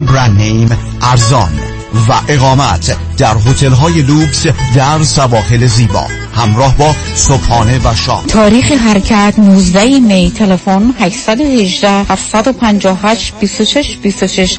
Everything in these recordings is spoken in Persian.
برند نیم ارزان و اقامت در هتل های لوکس در سواحل زیبا. همراه با صبحانه و شام. تاریخ حرکت 19 می. تلفن 818 758 26 26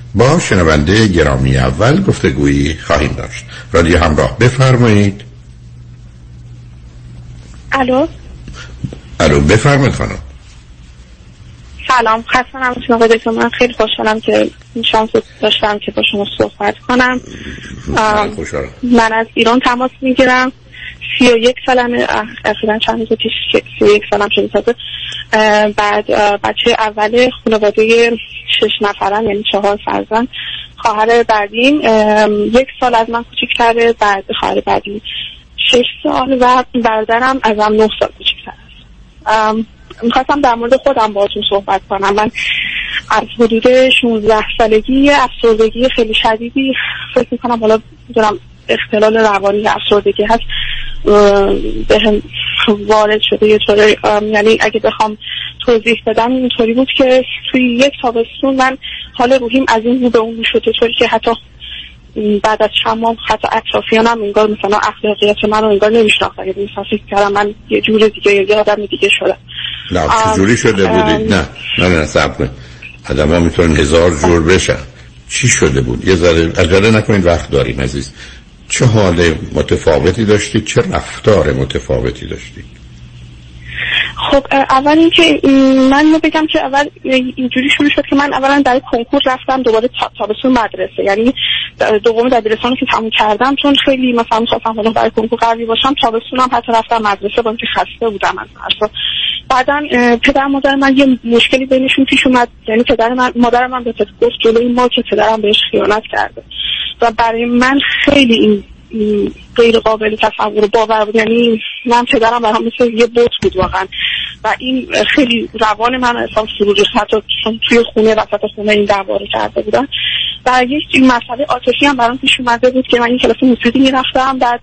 با شنونده گرامی اول گفتگویی خواهیم داشت. رادیو همراه بفرمایید. الو؟ الو بفرمایید خانم. سلام خسته نباشید آقای دکتر. من خیلی خوشحالم که این شانس داشتم که با شما صحبت کنم. من از ایران تماس می‌گیرم. سی و یک سالم اخیرا چند روز پیش سی و یک سالم شده تازه. بعد بچه اول خانواده شش نفرم یعنی چهار فرزند. خواهر بعدیم یک سال از من کوچیکتره بعد خواهر بعدیم شش سال و برادرم ازم نه سال کوچیکتر است. می‌خواستم در مورد خودم باهاتون صحبت کنم. من از حدود 16 سالگی افسردگی خیلی شدیدی. فکر می‌کنم حالا می‌دونم اختلال روانی افسردگی هست به هم وارد شده یه طوری یعنی اگه بخوام توضیح بدم اینطوری بود که توی یک تابستون من حال روحیم از این رو به اون شده طوری که حتی بعد از چند ماه حتی اطرافیانم انگار مثلا اخلاقیات من رو انگار نمیشناختن یعنی مثلا فکر کردم من یه جور دیگه یه آدم دیگه شدم. نه چجوری شده بودید نه نه نه سب آدم ها می‌تونن هزار جور بشن. چی شده بود؟ یه ذره عجله نکنید وقت داریم عزیز. چه حال متفاوتی داشتید چه رفتار متفاوتی داشتید خب اول اینکه من بگم که اول اینجوری شروع شد که من اولا در کنکور رفتم دوباره تابستون مدرسه. یعنی دوم دبیرستان که تموم کردم چون خیلی مثلا می‌خواستم حالا برای کنکور قوی باشم تابستونم حتی رفتم مدرسه با اینکه خسته بودم از درس بعدا پدر مادر من یه مشکلی بینشون پیش اومد. یعنی پدر من مادر من به گفت جلوی ما که پدرم بهش خیانت کرده. و برای من خیلی این غیر قابل تصور باور بود. یعنی من پدرم برام مثل یه بوت بود واقعا. و این خیلی روان من اصلا فرو حتی توی خونه وسط خونه این دعوا کرده بودن و یک این مسئله عاطفی هم برام پیش اومده بود که من این کلاس موسیقی می‌رفتم. بعد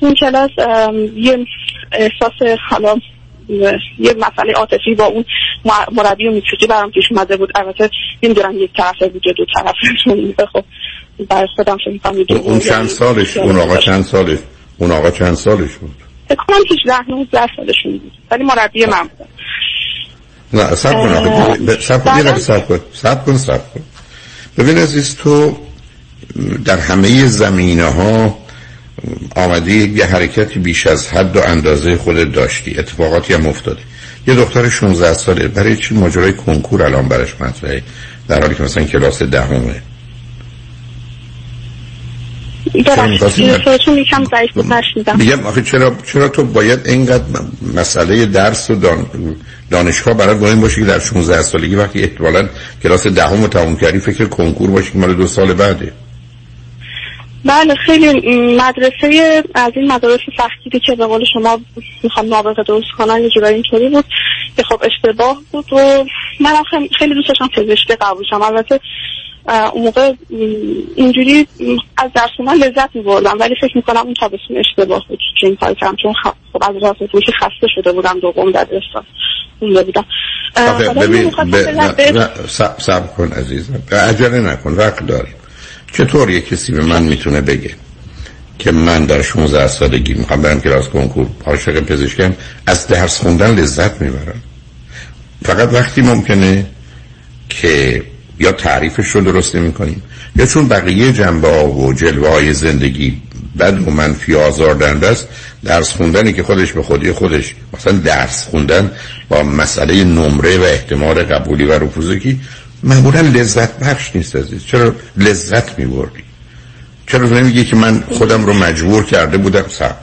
تو اون کلاس یه احساس حالا یه مسئله عاطفی با اون مربی و موسیقی برام پیش اومده بود. البته نمی‌دونم یک طرفه بود دو طرفه. خب برای خودم فکر می‌کنم اون چند سالش؟ اون آقا چند سالش؟ اون آقا چند سالش بود؟ فکر کنم 18 19 سالشون بود. ولی مربی من بود نه سب کن سب کن یه سب کن. سب کن سب کن. ببین عزیز تو در همه زمینه ها آمدی یه حرکتی بیش از حد و اندازه خودت داشتی. اتفاقاتی هم افتاده. یه دختر 16 ساله. برای چی ماجرای کنکور الان برش مطرحه؟ در حالی که مثلا کلاس دهمه. میگم آخه چرا چرا تو باید اینقدر مسئله درس و دان... دانشگاه برای مهم باشه که در 16 سالگی وقتی احتمالاً کلاس دهم رو تموم کردی فکر کنکور باشه که مال دو سال بعده. بله خیلی مدرسه از این مدارس سختی که به قول شما می‌خوام نابغه درست کنن یه جورایی اینطوری بود که خب اشتباه بود و من خیلی دوست داشتم پزشکی قبول شم البته اون موقع اینجوری از درس من لذت میبردم ولی فکر می‌کنم اون تابستون اشتباه بود که این کار کردم چون خب از راست فروشی خسته شده بودم دوم دبیرستان اونجا بودم. ببین سب کن عزیزم عجله نکن وقت داریم. چطور یه کسی به من می‌تونه بگه که من در 16 سالگی می‌خوام برم کلاس کنکور؟ عاشق پزشکم از درس خوندن لذت می‌برم. فقط وقتی ممکنه که یا تعریفش رو درست نمی کنیم یا چون بقیه جنبه ها و جلوه های زندگی بد و منفی آزاردنده است درس خوندنی که خودش به خودی خودش مثلا درس خوندن با مسئله نمره و احتمال قبولی و رفوزگی معمولا لذت بخش نیست عزیز. چرا لذت می بردی چرا نمیگی که من خودم رو مجبور کرده بودم سب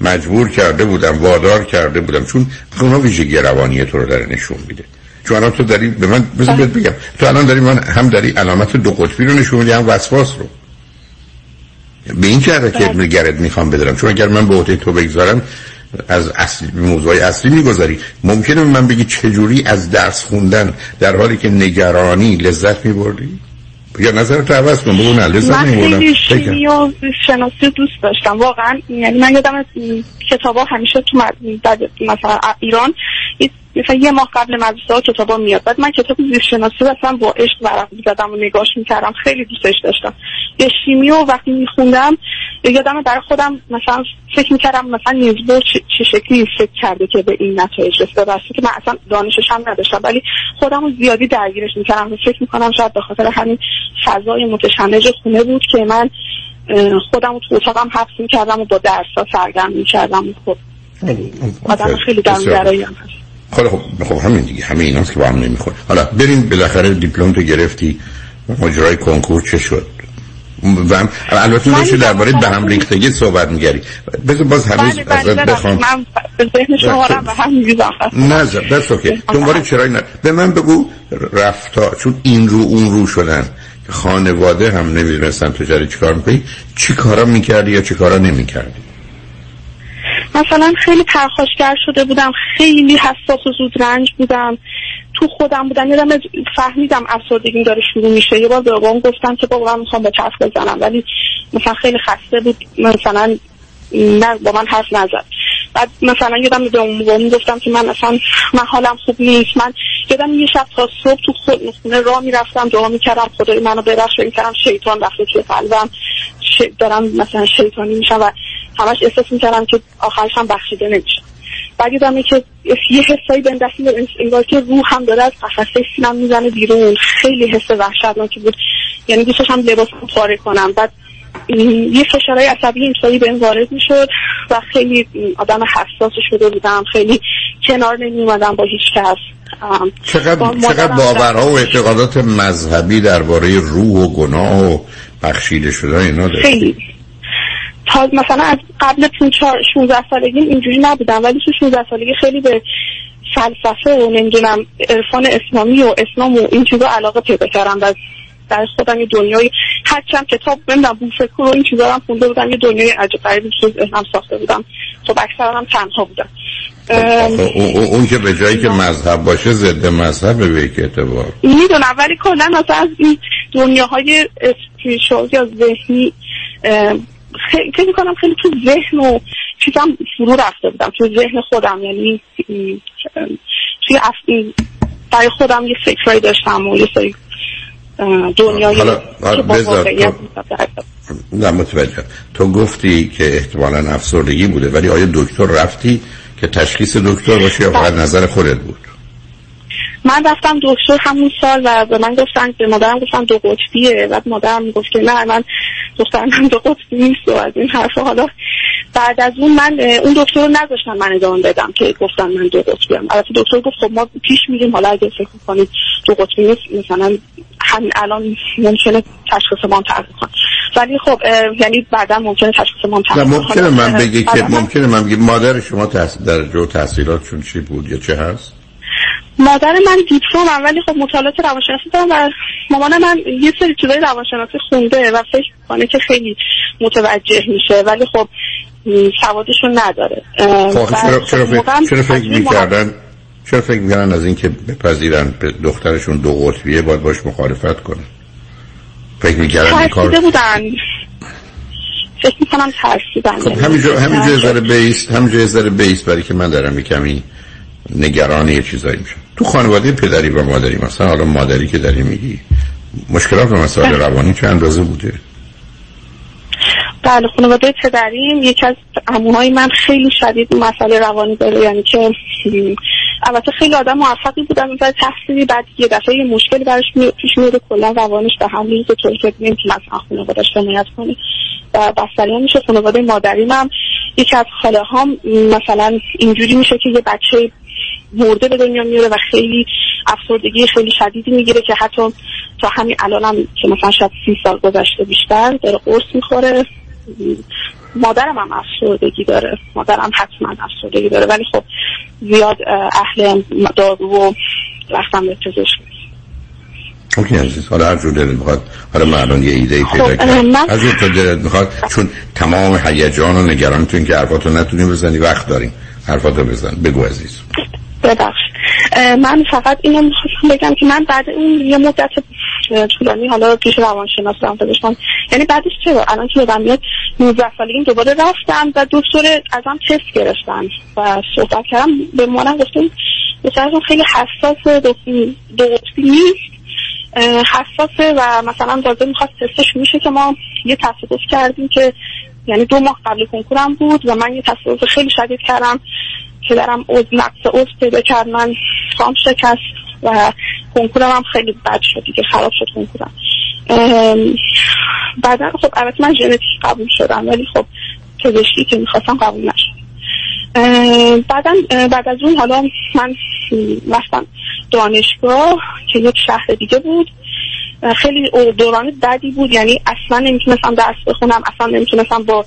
مجبور کرده بودم وادار کرده بودم چون اونا ویژگی روانی تو رو داره نشون میده. چون الان تو داری به من بذار بگم. تو الان داری من هم داری علامت دو قطبی رو نشون میدی هم وسواس رو. به این که حرکت نگرد می‌خوام بدارم. چون اگر من به عهده تو بگذارم از اصلی موضوع اصلی می‌گذاری. ممکنه من بگی چجوری از درس خوندن در حالی که نگرانی لذت میبردی؟ یا نظر تو عوض کن. بگو نه لذت من خیلی شناسی دوست داشتم. واقعا یعنی من یادم از کتابا همیشه تو مثلا ایران مثلا یه ماه قبل مدرسه ها کتابا میاد. بعد من کتاب زیست شناسی اصلا با عشق ورق زدم و نگاش می‌کردم. خیلی دوستش داشتم. یه شیمی و وقتی میخوندم یادم برای خودم مثلا فکر می‌کردم مثلا نیزبور چه شکلی فکر کرده که به این نتایج رسیده. بسید که من اصلا دانشش هم نداشتم ولی خودم رو زیادی درگیرش می‌کردم. و فکر می‌کنم شاید به خاطر همین فضای متشنج خونه بود که من خودم رو تو اتاقم حبس می‌کردم و با درس ها سرگرم می‌کردم. خب آدم خیلی درون هست. خب خب خب همین دیگه همه ایناست که با هم نمی‌خوره حالا بریم بالاخره دیپلم تو گرفتی ماجرای کنکور چه شد؟ و هم البته داشتی درباره به هم ریختگی صحبت میگری بذار باز هنوز بله بله ازت بخوام من ذهن شما رو به هم میریزم نه بس اوکی دنبال چرای نه. به من بگو رفتا چون این رو اون رو شدن خانواده هم نمی‌دونستن تو جاری چیکار می‌کنی چی کارا می‌کردی یا چی کارا نمی‌کردی؟ مثلا خیلی پرخاشگر شده بودم خیلی حساس و زود رنج بودم. تو خودم بودم یادم فهمیدم افسردگیم داره شروع میشه. یه بار به بابام گفتم که بابا من می‌خوام به چرخ بزنم ولی مثلا خیلی خسته بود. مثلا نه با من حرف نزد. بعد مثلا یادم به بابام گفتم که من مثلا من حالم خوب نیست. من یادم یه شب تا صبح تو خونه راه می‌رفتم دعا می‌کردم خدای منو ببخش می‌کردم شیطان رفته توی قلبم. دارم مثلا شیطانی میشم و همش احساس می‌کردم که آخرش هم بخشیده نمیشه بعد یادمه که یه حسایی به دست انگار که روح هم داره از قفسه سینم می‌زنه بیرون. خیلی حس وحشتناکی بود. یعنی دوستش هم لباس پاره کنم. بعد یه فشارهای عصبی اینطوری به این وارد می‌شد و خیلی آدم حساس شده بودم. خیلی کنار نمی با هیچ کس. چقدر, چقدر باورها و اعتقادات مذهبی درباره روح و گناه و بخشیده شده اینا داشتی؟ خیلی. تا مثلا از قبل 16 سالگی اینجوری نبودم. ولی تو 16 سالگی خیلی به فلسفه و نمی‌دونم عرفان اسلامی و اسلام و این چیزا علاقه پیدا کردم. و در خودم یه دنیای هرچند کتاب نمی‌دونم بوفکر و این چیزا هم خونده بودم یه دنیای عجب غریبی تو ذهنم ساخته بودم. خب اکثرا هم تنها بودم. اون که به جایی که مذهب باشه ضد مذهب به یک اعتبار. می‌دونم ولی کلا مثلا از این دنیاهای اسپریشوال یا ذهنی خیلی فکر کنم خیلی تو ذهن و چیزم فرو رفته بودم. تو ذهن خودم یعنی توی برای خودم یه فکرهایی داشتم و یه سری دنیای حالا نه متوجه تو گفتی که احتمالا افسردگی بوده ولی آیا دکتر رفتی که تشخیص دکتر باشه یا فقط نظر خودت بود؟ من رفتم دکتر همون سال و به من گفتن به مادرم گفتن دو قطبیه. و مادرم گفت که نه من گفتن دو قطبی نیست و از این حرف حالا بعد از اون من اون دکتر رو نذاشتن من ادامه بدم که گفتن من دو قطبی هم البته دکتر گفت خب ما پیش میریم. حالا اگه فکر کنید دو قطبی نیست مثلا همین الان ممکنه تشخیص ما تغییر کنه. ولی خب یعنی بعدا ممکنه تشخیص ما تغییر ممکنه من بگی که ممکنه من بگی مادر شما تحصیل در جو تحصیلاتشون چی بود یا چه هست؟ مادر من دیپلم ولی خب مطالعات روانشناسی دارم و مامان من یه سری چیزای روانشناسی خونده و فکر کنه که خیلی متوجه میشه. ولی خب سوادشون نداره. خب چرا, چرا, فکر, چرا فکر می‌کردن چرا فکر می‌کردن از اینکه بپذیرن دخترشون دو قطبیه باید باش مخالفت کنن؟ فکر می‌کردن این کار بودن. فکر می‌کنم ترسیدن. خب همینجا همینجا ذره بیس همینجا ذره بیس برای که من دارم کمی نگران یه چیزایی میشم. تو خانواده پدری و مادری مثلا حالا مادری که داری میگی مشکلات و مسائل. روانی چه اندازه بوده؟ بله خانواده پدریم یکی از عموهای من خیلی شدید مسئله روانی داره یعنی که البته خیلی آدم موفقی بودن نظر تحصیلی بعد یه دفعه یه مشکلی براش پیش میاد کلا روانش به هم میریزه طوری که نمی‌تونه مثلا خانوادهش حمایت کنه و بستری میشه. خانواده مادریم هم یکی از خاله هم مثلا اینجوری میشه که یه بچه مرده به دنیا میاره و خیلی افسردگی خیلی شدیدی می‌گیره که حتی تا همین الان هم که مثلا شاید سی سال گذشته بیشتر داره قرص می‌خوره. مادرم هم افسردگی داره. مادرم حتما افسردگی داره. ولی خب زیاد اهل دارو و رفتم به پزشک اوکی عزیز حالا هر جور دلت می‌خواد. حالا من الان یه ایده ای پیدا خب، کردم. هر جور تو دلت می‌خواد چون تمام هیجان و نگرانتون که حرفاتو نتونیم بزنی وقت داریم. حرفاتو بزن. بگو عزیز. ببخش من فقط اینو می‌خواستم بگم که من بعد اون یه مدت طولانی حالا پیش روانشناس رفتم پزشکان یعنی بعدش چرا؟ الان که یادم میاد 19 سالگی دوباره رفتم و دکتر ازم تست گرفتن و صحبت کردم. به مانم گفتم دکترتون خیلی حساس دو قطبی نیست. حساسه و مثلا تازه می‌خواست تستش میشه که ما یه تصادف کردیم که یعنی دو ماه قبل کنکورم بود و من یه تصادف خیلی شدید کردم که دارم از نقص عضو پیدا کرد. من فام شکست. و کنکورم هم خیلی بد شد دیگه خراب شد کنکورم. بعدا خب البته من ژنتیک قبول شدم ولی خب پزشکی که می‌خواستم قبول نشد. بعدا بعد از اون حالا من رفتم دانشگاه که یک شهر دیگه بود. خیلی دوران بدی بود یعنی اصلا نمی‌تونستم درس بخونم اصلا نمی‌تونستم با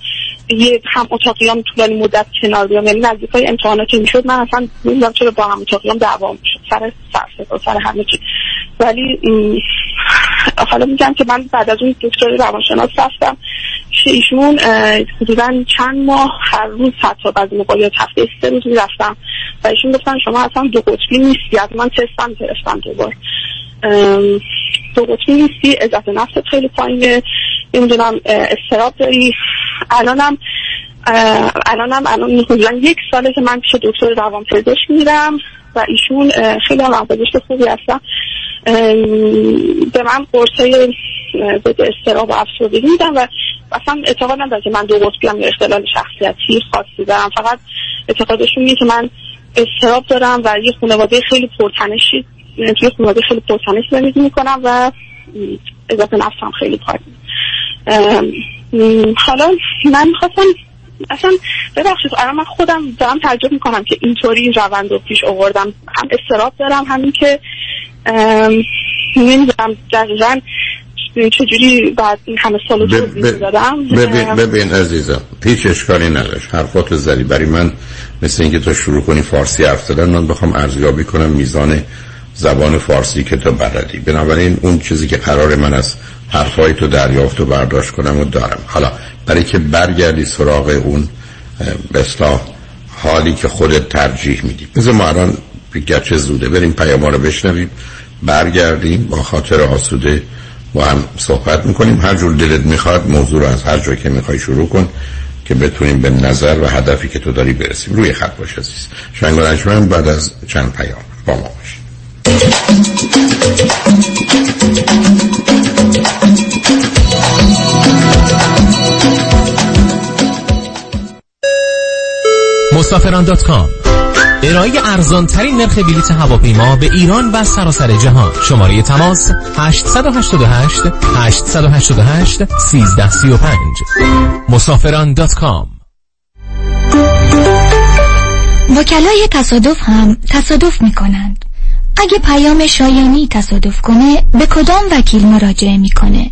یه هم اتاقیام طولانی مدت کنار بیام یعنی نزدیک های امتحاناتی می‌شد. من اصلا نمی‌دونم چرا با هم اتاقیام دعوا می‌شد. سر سر سر همه چی. ولی حالا میگم که من بعد از اون دکتر روانشناس رفتم که ایشون حدودا چند ماه هر روز حتی بعضی موقع هفته سه روز می‌رفتم و ایشون گفتن شما اصلا دو قطبی نیستی. از من تستم گرفتم دوبار دو قطبی نیستی عزت نفست خیلی پایینه. نمی‌دونم استراب داری. الانم الانم الان حدودا یک ساله که من پیش دکتر روان پزشک میرم و ایشون خیلی هم خوبی هستن. به من قرصای ضد استراب و افسردگی میدن و اصلا اعتقاد ندارم که من دو قطبی هم اختلال شخصیتی خاصی دارم. فقط اعتقادشون اینه که من استراب دارم و یه خانواده خیلی پرتنشی توی خانواده خیلی پرتنش زندگی می‌کنم و اضافه نفسم خیلی پایین. حالا من می‌خواستم اصلا ببخشید الان من خودم دارم تعجب می‌کنم که اینطوری این روند رو پیش آوردم. هم استراب دارم همین که نمی‌دونم دقیقا چجوری بعد این همه سال ب... دادم ببین, ببین عزیزم هیچ اشکالی نداشت. حرفات زدی. برای من مثل اینکه تو شروع کنی فارسی حرف زدن من بخوام ارزیابی کنم میزان زبان فارسی که تو بلدی. بنابراین اون چیزی که قرار من از حرفای تو دریافت و برداشت کنم و دارم. حالا برای که برگردی سراغ اون به حالی که خودت ترجیح میدی. بذار ما الان گرچه زوده بریم پیام رو بشنویم. برگردیم با خاطر آسوده با هم صحبت می‌کنیم. هر جور دلت می‌خواد موضوع رو از هر جایی که می‌خوای شروع کن که بتونیم به نظر و هدفی که تو داری برسیم. روی خط باش عزیز. شنگ بعد از چند پیام با ما باشیم مسافران دات کام. ارائه ارزان ترین نرخ بلیط هواپیما به ایران و سراسر جهان. شماره تماس 888 888 1335 مسافران.com وکلای تصادف هم تصادف می کنند اگه پیام شایانی تصادف کنه به کدام وکیل مراجعه می‌کنه؟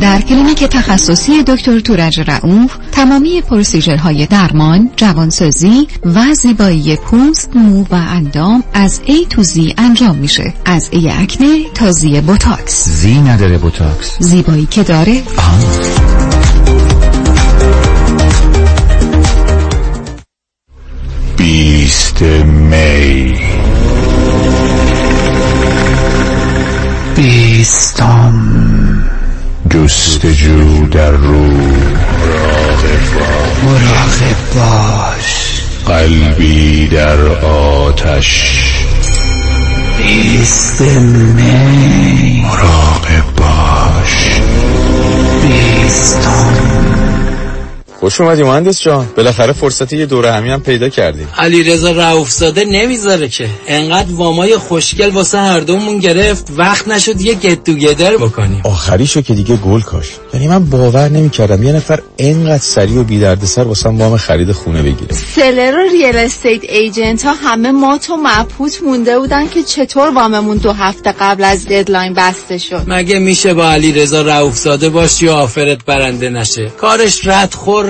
در کلینیک تخصصی دکتر تورج رعوف تمامی procedure های درمان، جوانسازی و زیبایی پوست، مو و اندام از A to Z انجام میشه. از A آکنه تا Z بوتاکس. Z نداره بوتاکس. زیبایی که داره؟ آه. بیست می بیستم جستجو در رو مراقب باش. قلبی در آتش. بیست می. مراقب باش. بیستم خوش اومدی مهندس جان. بالاخره فرصتی یه دوره همی هم پیدا کردیم علی رضا رؤوفزاده نمی‌ذاره که. انقدر وامای خوشگل واسه هر دومون گرفت وقت نشد یه get together بکنیم. آخریشو که دیگه گل کاشت. یعنی من باور نمی‌کردم یه نفر انقدر سریع و بی دردسر واسه وام خرید خونه بگیره. seller و real estate agent ها همه مات و مبهوت مونده بودن که چطور واممون دو هفته قبل از deadline بسته شد. مگه میشه با علی رضا رؤوفزاده باشی و offer ت برنده نشه؟ کارش رد خور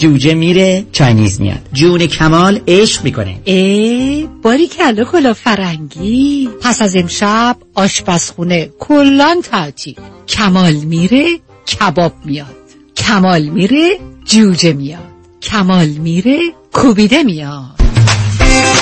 جوجه میره چاینیز میاد. جون کمال عشق می‌کنه. ای باریکلا کلاه فرنگی. پس از امشب آشپزخونه کلاً تعطیل کمال میره کباب میاد. کمال میره جوجه میاد. کمال میره کوبیده میاد.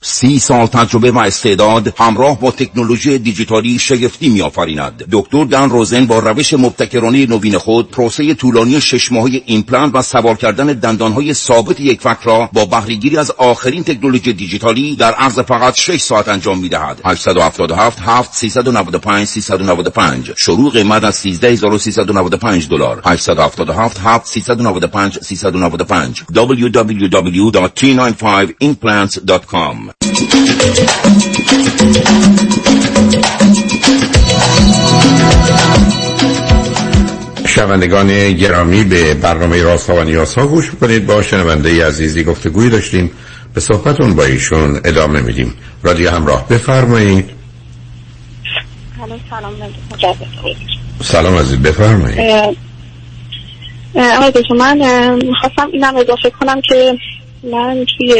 سی سال تجربه و استعداد همراه با تکنولوژی دیجیتالی شگفتی میآفریند. دکتر دان روزن با روش مبتکرانه نوین خود پروسه طولانی شش ماهه ایمپلنت و سوار کردن دندانهای ثابت یک فک را با بهرهگیری از آخرین تکنولوژی دیجیتالی در عرض فقط 6 ساعت انجام می‌دهد. 877 7 395 395 شروع قیمت از 13395 دلار. 877 7 395 395 www.t95implants.com شنوندگان گرامی به برنامه راست ها و نیاز ها گوش کنید با شنونده عزیزی گفتگوی داشتیم. به صحبتون با ایشون ادامه میدیم. رادیو همراه بفرمایید. سلام سلام عزیز بفرمایید. آقای من می‌خواستم اینم اضافه کنم که من توی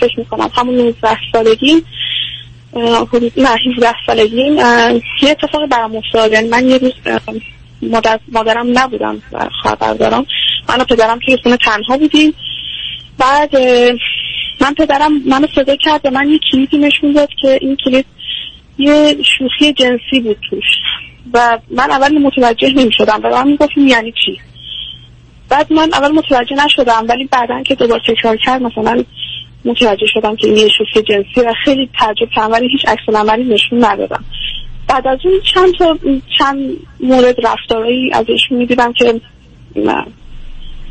فکر می‌کنم همون 19 سالگی نه 17 سالگی یه اتفاقی برام افتاد. یعنی من یه روز مادر مادرم نبودم و خواهر دارم. من و پدرم توی خونه تنها بودیم. بعد من پدرم منو صدا کرد و من یه کلیدی نشون داد که این کلید یه شوخی جنسی بود توش. و من اول متوجه نمی شدم و من می‌گفتیم یعنی چی؟ بعد من اول متوجه نشدم ولی بعدا که دوباره تکرار کرد مثلا متوجه شدم که این یه شوخی جنسی و خیلی تعجب کردم ولی هیچ عکس العملی نشون ندادم. بعد از اون چند تا چند مورد رفتارهایی ازش می‌دیدم که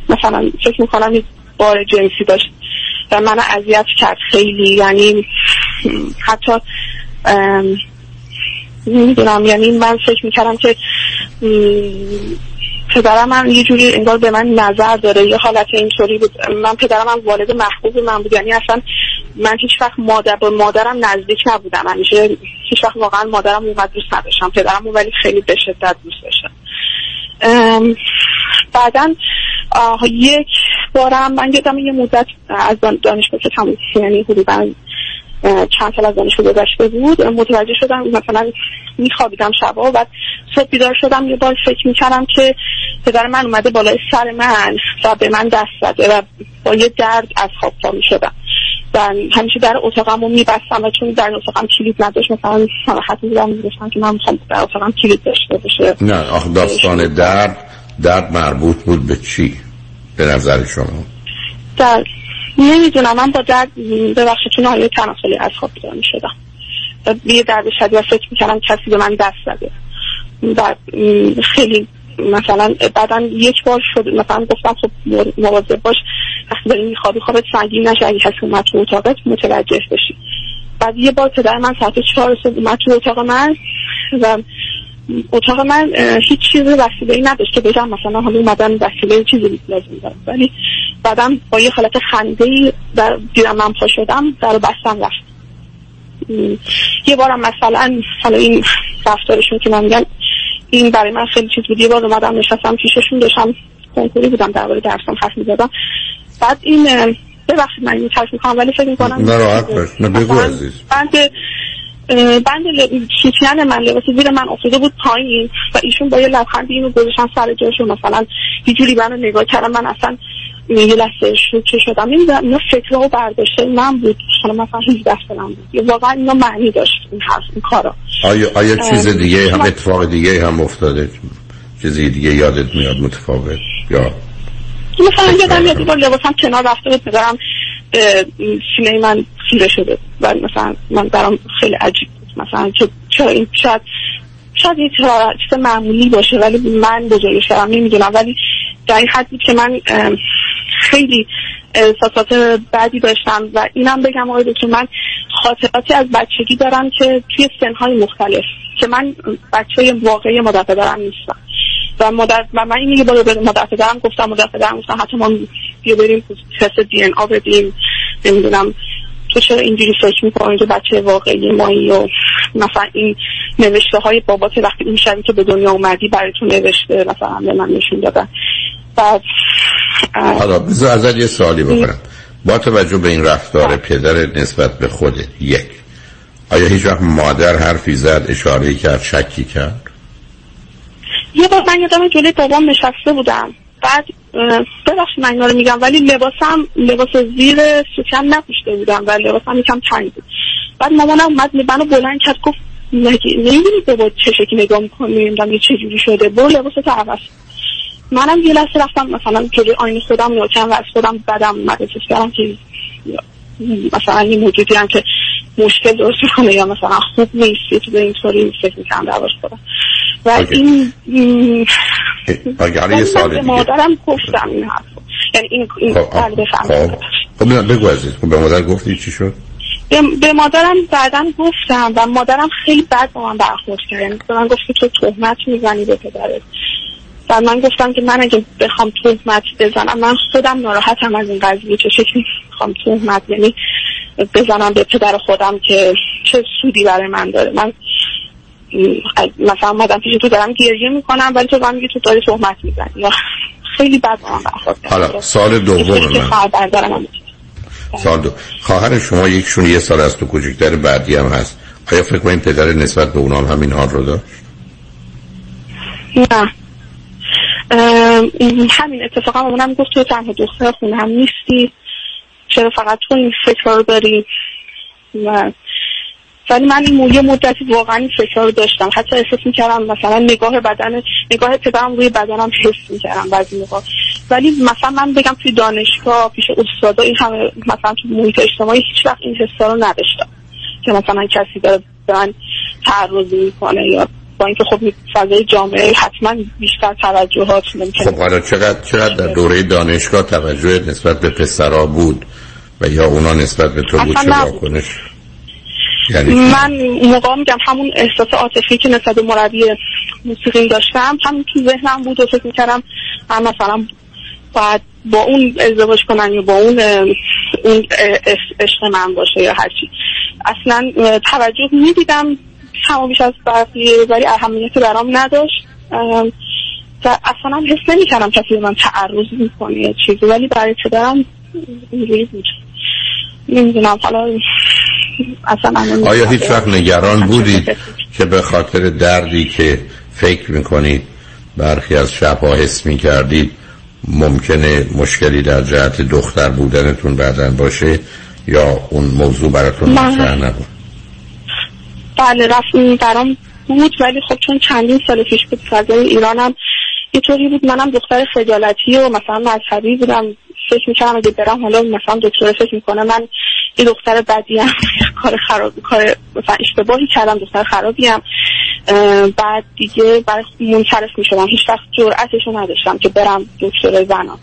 مثلا فکر می‌کنم بار جنسی داشت و من اذیت کرد خیلی. یعنی حتی نمی‌دونم یعنی من فکر می‌کردم که پدرم هم یه جوری انگار به من نظر داره یه حالت اینطوری بود. من پدرم هم والد محبوب من بود. یعنی اصلا من هیچ وقت مادر با مادرم نزدیک نبودم. همیشه هیچ وقت واقعا مادرم اومد دوست نداشتم. پدرم ولی خیلی به شدت دوست داشتم. بعدا یک بارم من یادم یه مدت از دانشگاه که تموم یعنی حدودا چند سال از دانشگاه گذشته بود متوجه شدم مثلا میخوابیدم شبا و بعد صبح بیدار شدم یه بار فکر می‌کردم که پدر من اومده بالای سر من و به من دست زده و با یه درد از خواب پا می‌شدم. و همیشه در اتاقم رو میبستم و چون در اتاقم کلید نداشت مثلا ناراحت بودم می‌گفتم که من می‌خوام در اتاقم کلید داشته باشه. نه آخ داستان درد درد مربوط بود به چی؟ به نظر شما؟ درد. نمی‌دونم. من با درد ببخشید چون آیه تناسلی از خواب بیدار می‌شدم یه درد شدید و فکر می‌کردم کسی به من دست زده. بعد خیلی مثلا بعدا یک بار شد مثلا گفتم خب مواظب باش وقتی داری میخوابی خوابت سنگین نشه اگه کسی اومد تو اتاقت متوجه بشی. بعد یه بار پدر من ساعت چهار صبح اومد تو اتاق من و اتاق من هیچ چیز وسیله ای نداشت که بگم مثلا حالا اومدن وسیله چیزی لازم دارم ولی بعدم با یه حالت خنده ای در دیدم من پا شدم در بستم رفت. یه بارم مثلا حالا این رفتارشون که من میگن این برای من خیلی چیز بود. یه بار اومدم نشستم پیششون داشتم کنکوری بودم درباره درسم حرف می‌زدم. بعد این ببخشید من اینو ترک می‌کنم ولی فکر می‌کنم نه راحت باش. نه بگو عزیز. بند کیچین من لباس زیر من افتاده بود پایین و ایشون با یه لبخندی اینو گذاشتن سر جاشون. مثلا یه جوری منو نگاه کردم من اصلا یه لحظه شوکه شدم. این اینا فکر و برداشته من بود. حالا مثلا 18 سالم بود واقعا اینا معنی داشت این حرف این کارا. آیا, آیا چیز دیگه هم اتفاق دیگه هم افتاده؟ چیزی دیگه یادت میاد متفاوت؟ یا مثلا یادم یاد بار لباسم کنار رفته بود پدرم سینه من خیره شده. و مثلا من برام خیلی عجیب بود. مثلا چرا این شاید شاید یه چیز معمولی باشه ولی من بزرگش دارم نمی‌دونم. ولی در این حد بود که من خیلی احساسات بدی داشتم. و اینم بگم آقای دکتر من خاطراتی از بچگی دارم که توی سنهای مختلف که من بچه واقعی مادر پدرم نیستم. و مادر و من این یه بار به پدرم گفتم مادر پدرم گفتم حتی ما بیا بریم تست دی ان آ بدیم نمی‌دونم. تو چرا اینجوری فکر می‌کنی که بچه واقعی مایی و مثلا این نوشته های بابات وقتی این شبی که به دنیا اومدی برای تو نوشته مثلا به من نشون دادن. بعد حالا بذار ازت یه سوالی بکنم. با توجه به این رفتار پدر نسبت به خودت یک آیا هیچ وقت مادر حرفی زد اشاره کرد شکی کرد؟ یه بار من یادم جلوی بابام نشسته بودم. بعد ببخشید من اینا رو میگم ولی لباسم لباس زیر سوکن نپوشته بودم و لباسم یکم تنگ بود. بعد مامانم اومد منو بلند کرد گفت نمی‌دونی به با چه شکلی نگاه می‌کنی؟ نمی‌دونم چه جوری شده. برو لباستو عوض. منم یه لحظه رفتم مثلا جلوی آینه خودم کردم و از خودم بدم احساس کردم که مثلا این موجودی هم که مشکل درست می‌کنه یا مثلا خوب نیست یه چیز اینطوری فکر می‌کنم دربارش خودم. و اوکی. این ولی یه سال دیگه. مادرم گفتم این حرف یعنی این این خب. خب. خب بگو عزیز. خب به مادر گفتی چی شد؟ به, مادرم بعدا گفتم و مادرم خیلی بد با من برخورد کرد. یعنی به من گفت که تو تهمت می‌زنی به پدرت. و من گفتم که من اگه بخوام تهمت بزنم من خودم ناراحتم از این قضیه. چه شکلی می‌خوام تهمت؟ یعنی بزنم به پدر خودم که چه سودی برای من داره. من مثلا اومدم پیش تو دارم گریه می‌کنم ولی تو من میگی تو داری تهمت می‌زنی یا خیلی بد با من برخورد حالا سال دوم من. سال دو. خواهر شما یکشون یه سال از تو کوچکتر بعدی هم هست. آیا فکر کنید پدر نسبت به اونام همین حال رو داشت؟ نه. همین اتفاقا مامانم گفت تو تنها دختر خونه هم نیستی. چرا فقط تو این فکر رو داری؟ و ولی من این یه مدتی واقعا این فکر رو داشتم. حتی احساس می‌کردم مثلا نگاه بدن نگاه پدرم روی بدنم حس می‌کردم بعضی موقع. ولی مثلا من بگم توی دانشگاه پیش استادا این همه مثلا تو محیط اجتماعی هیچ وقت این حسا رو نداشتم. که مثلا کسی داره به من تعرض می‌کنه یا با اینکه خب فضای جامعه حتما بیشتر توجهات ممکنه. خب حالا چقدر چقدر در دوره دانشگاه توجه نسبت به پسرا بود و یا اونا نسبت به تو بود چه. واکنش؟ یعنی؟ من موقع میگم همون احساس عاطفی که نسبت به مربی موسیقی داشتم همون تو ذهنم بود و فکر می‌کردم من مثلا باید با اون ازدواج کنم یا با اون اون عشق من باشه یا هرچی. اصلا توجه می‌دیدم کم بیش از بقیه ولی اهمیت برام نداشت. و اصلا حس نمی‌کردم کسی به من تعرض می‌کنه یا چیزی ولی برای پدرم اینجوری بود. نمی‌دونم. حالا اصلا آیا هیچ وقت نگران بودید که به خاطر دردی که فکر می‌کنید برخی از شبها حس می‌کردید ممکنه مشکلی در جهت دختر بودنتون بعدا باشه یا اون موضوع براتون. مطرح نبود؟ بله رفت برام بود ولی خب چون چندین سال پیش بود فضای ایرانم اینطوری بود منم دختر خجالتی و مثلا مذهبی بودم. فکر می‌کردم اگه برم حالا مثلا دکتر فکر می‌کنه من یه دختر بدی هم کار خراب کار مثلا اشتباهی کردم دختر خرابی هم بعد دیگه برای منصرف می‌شدم. هیچ وقت جرأتشو نداشتم که برم دکتر زنم.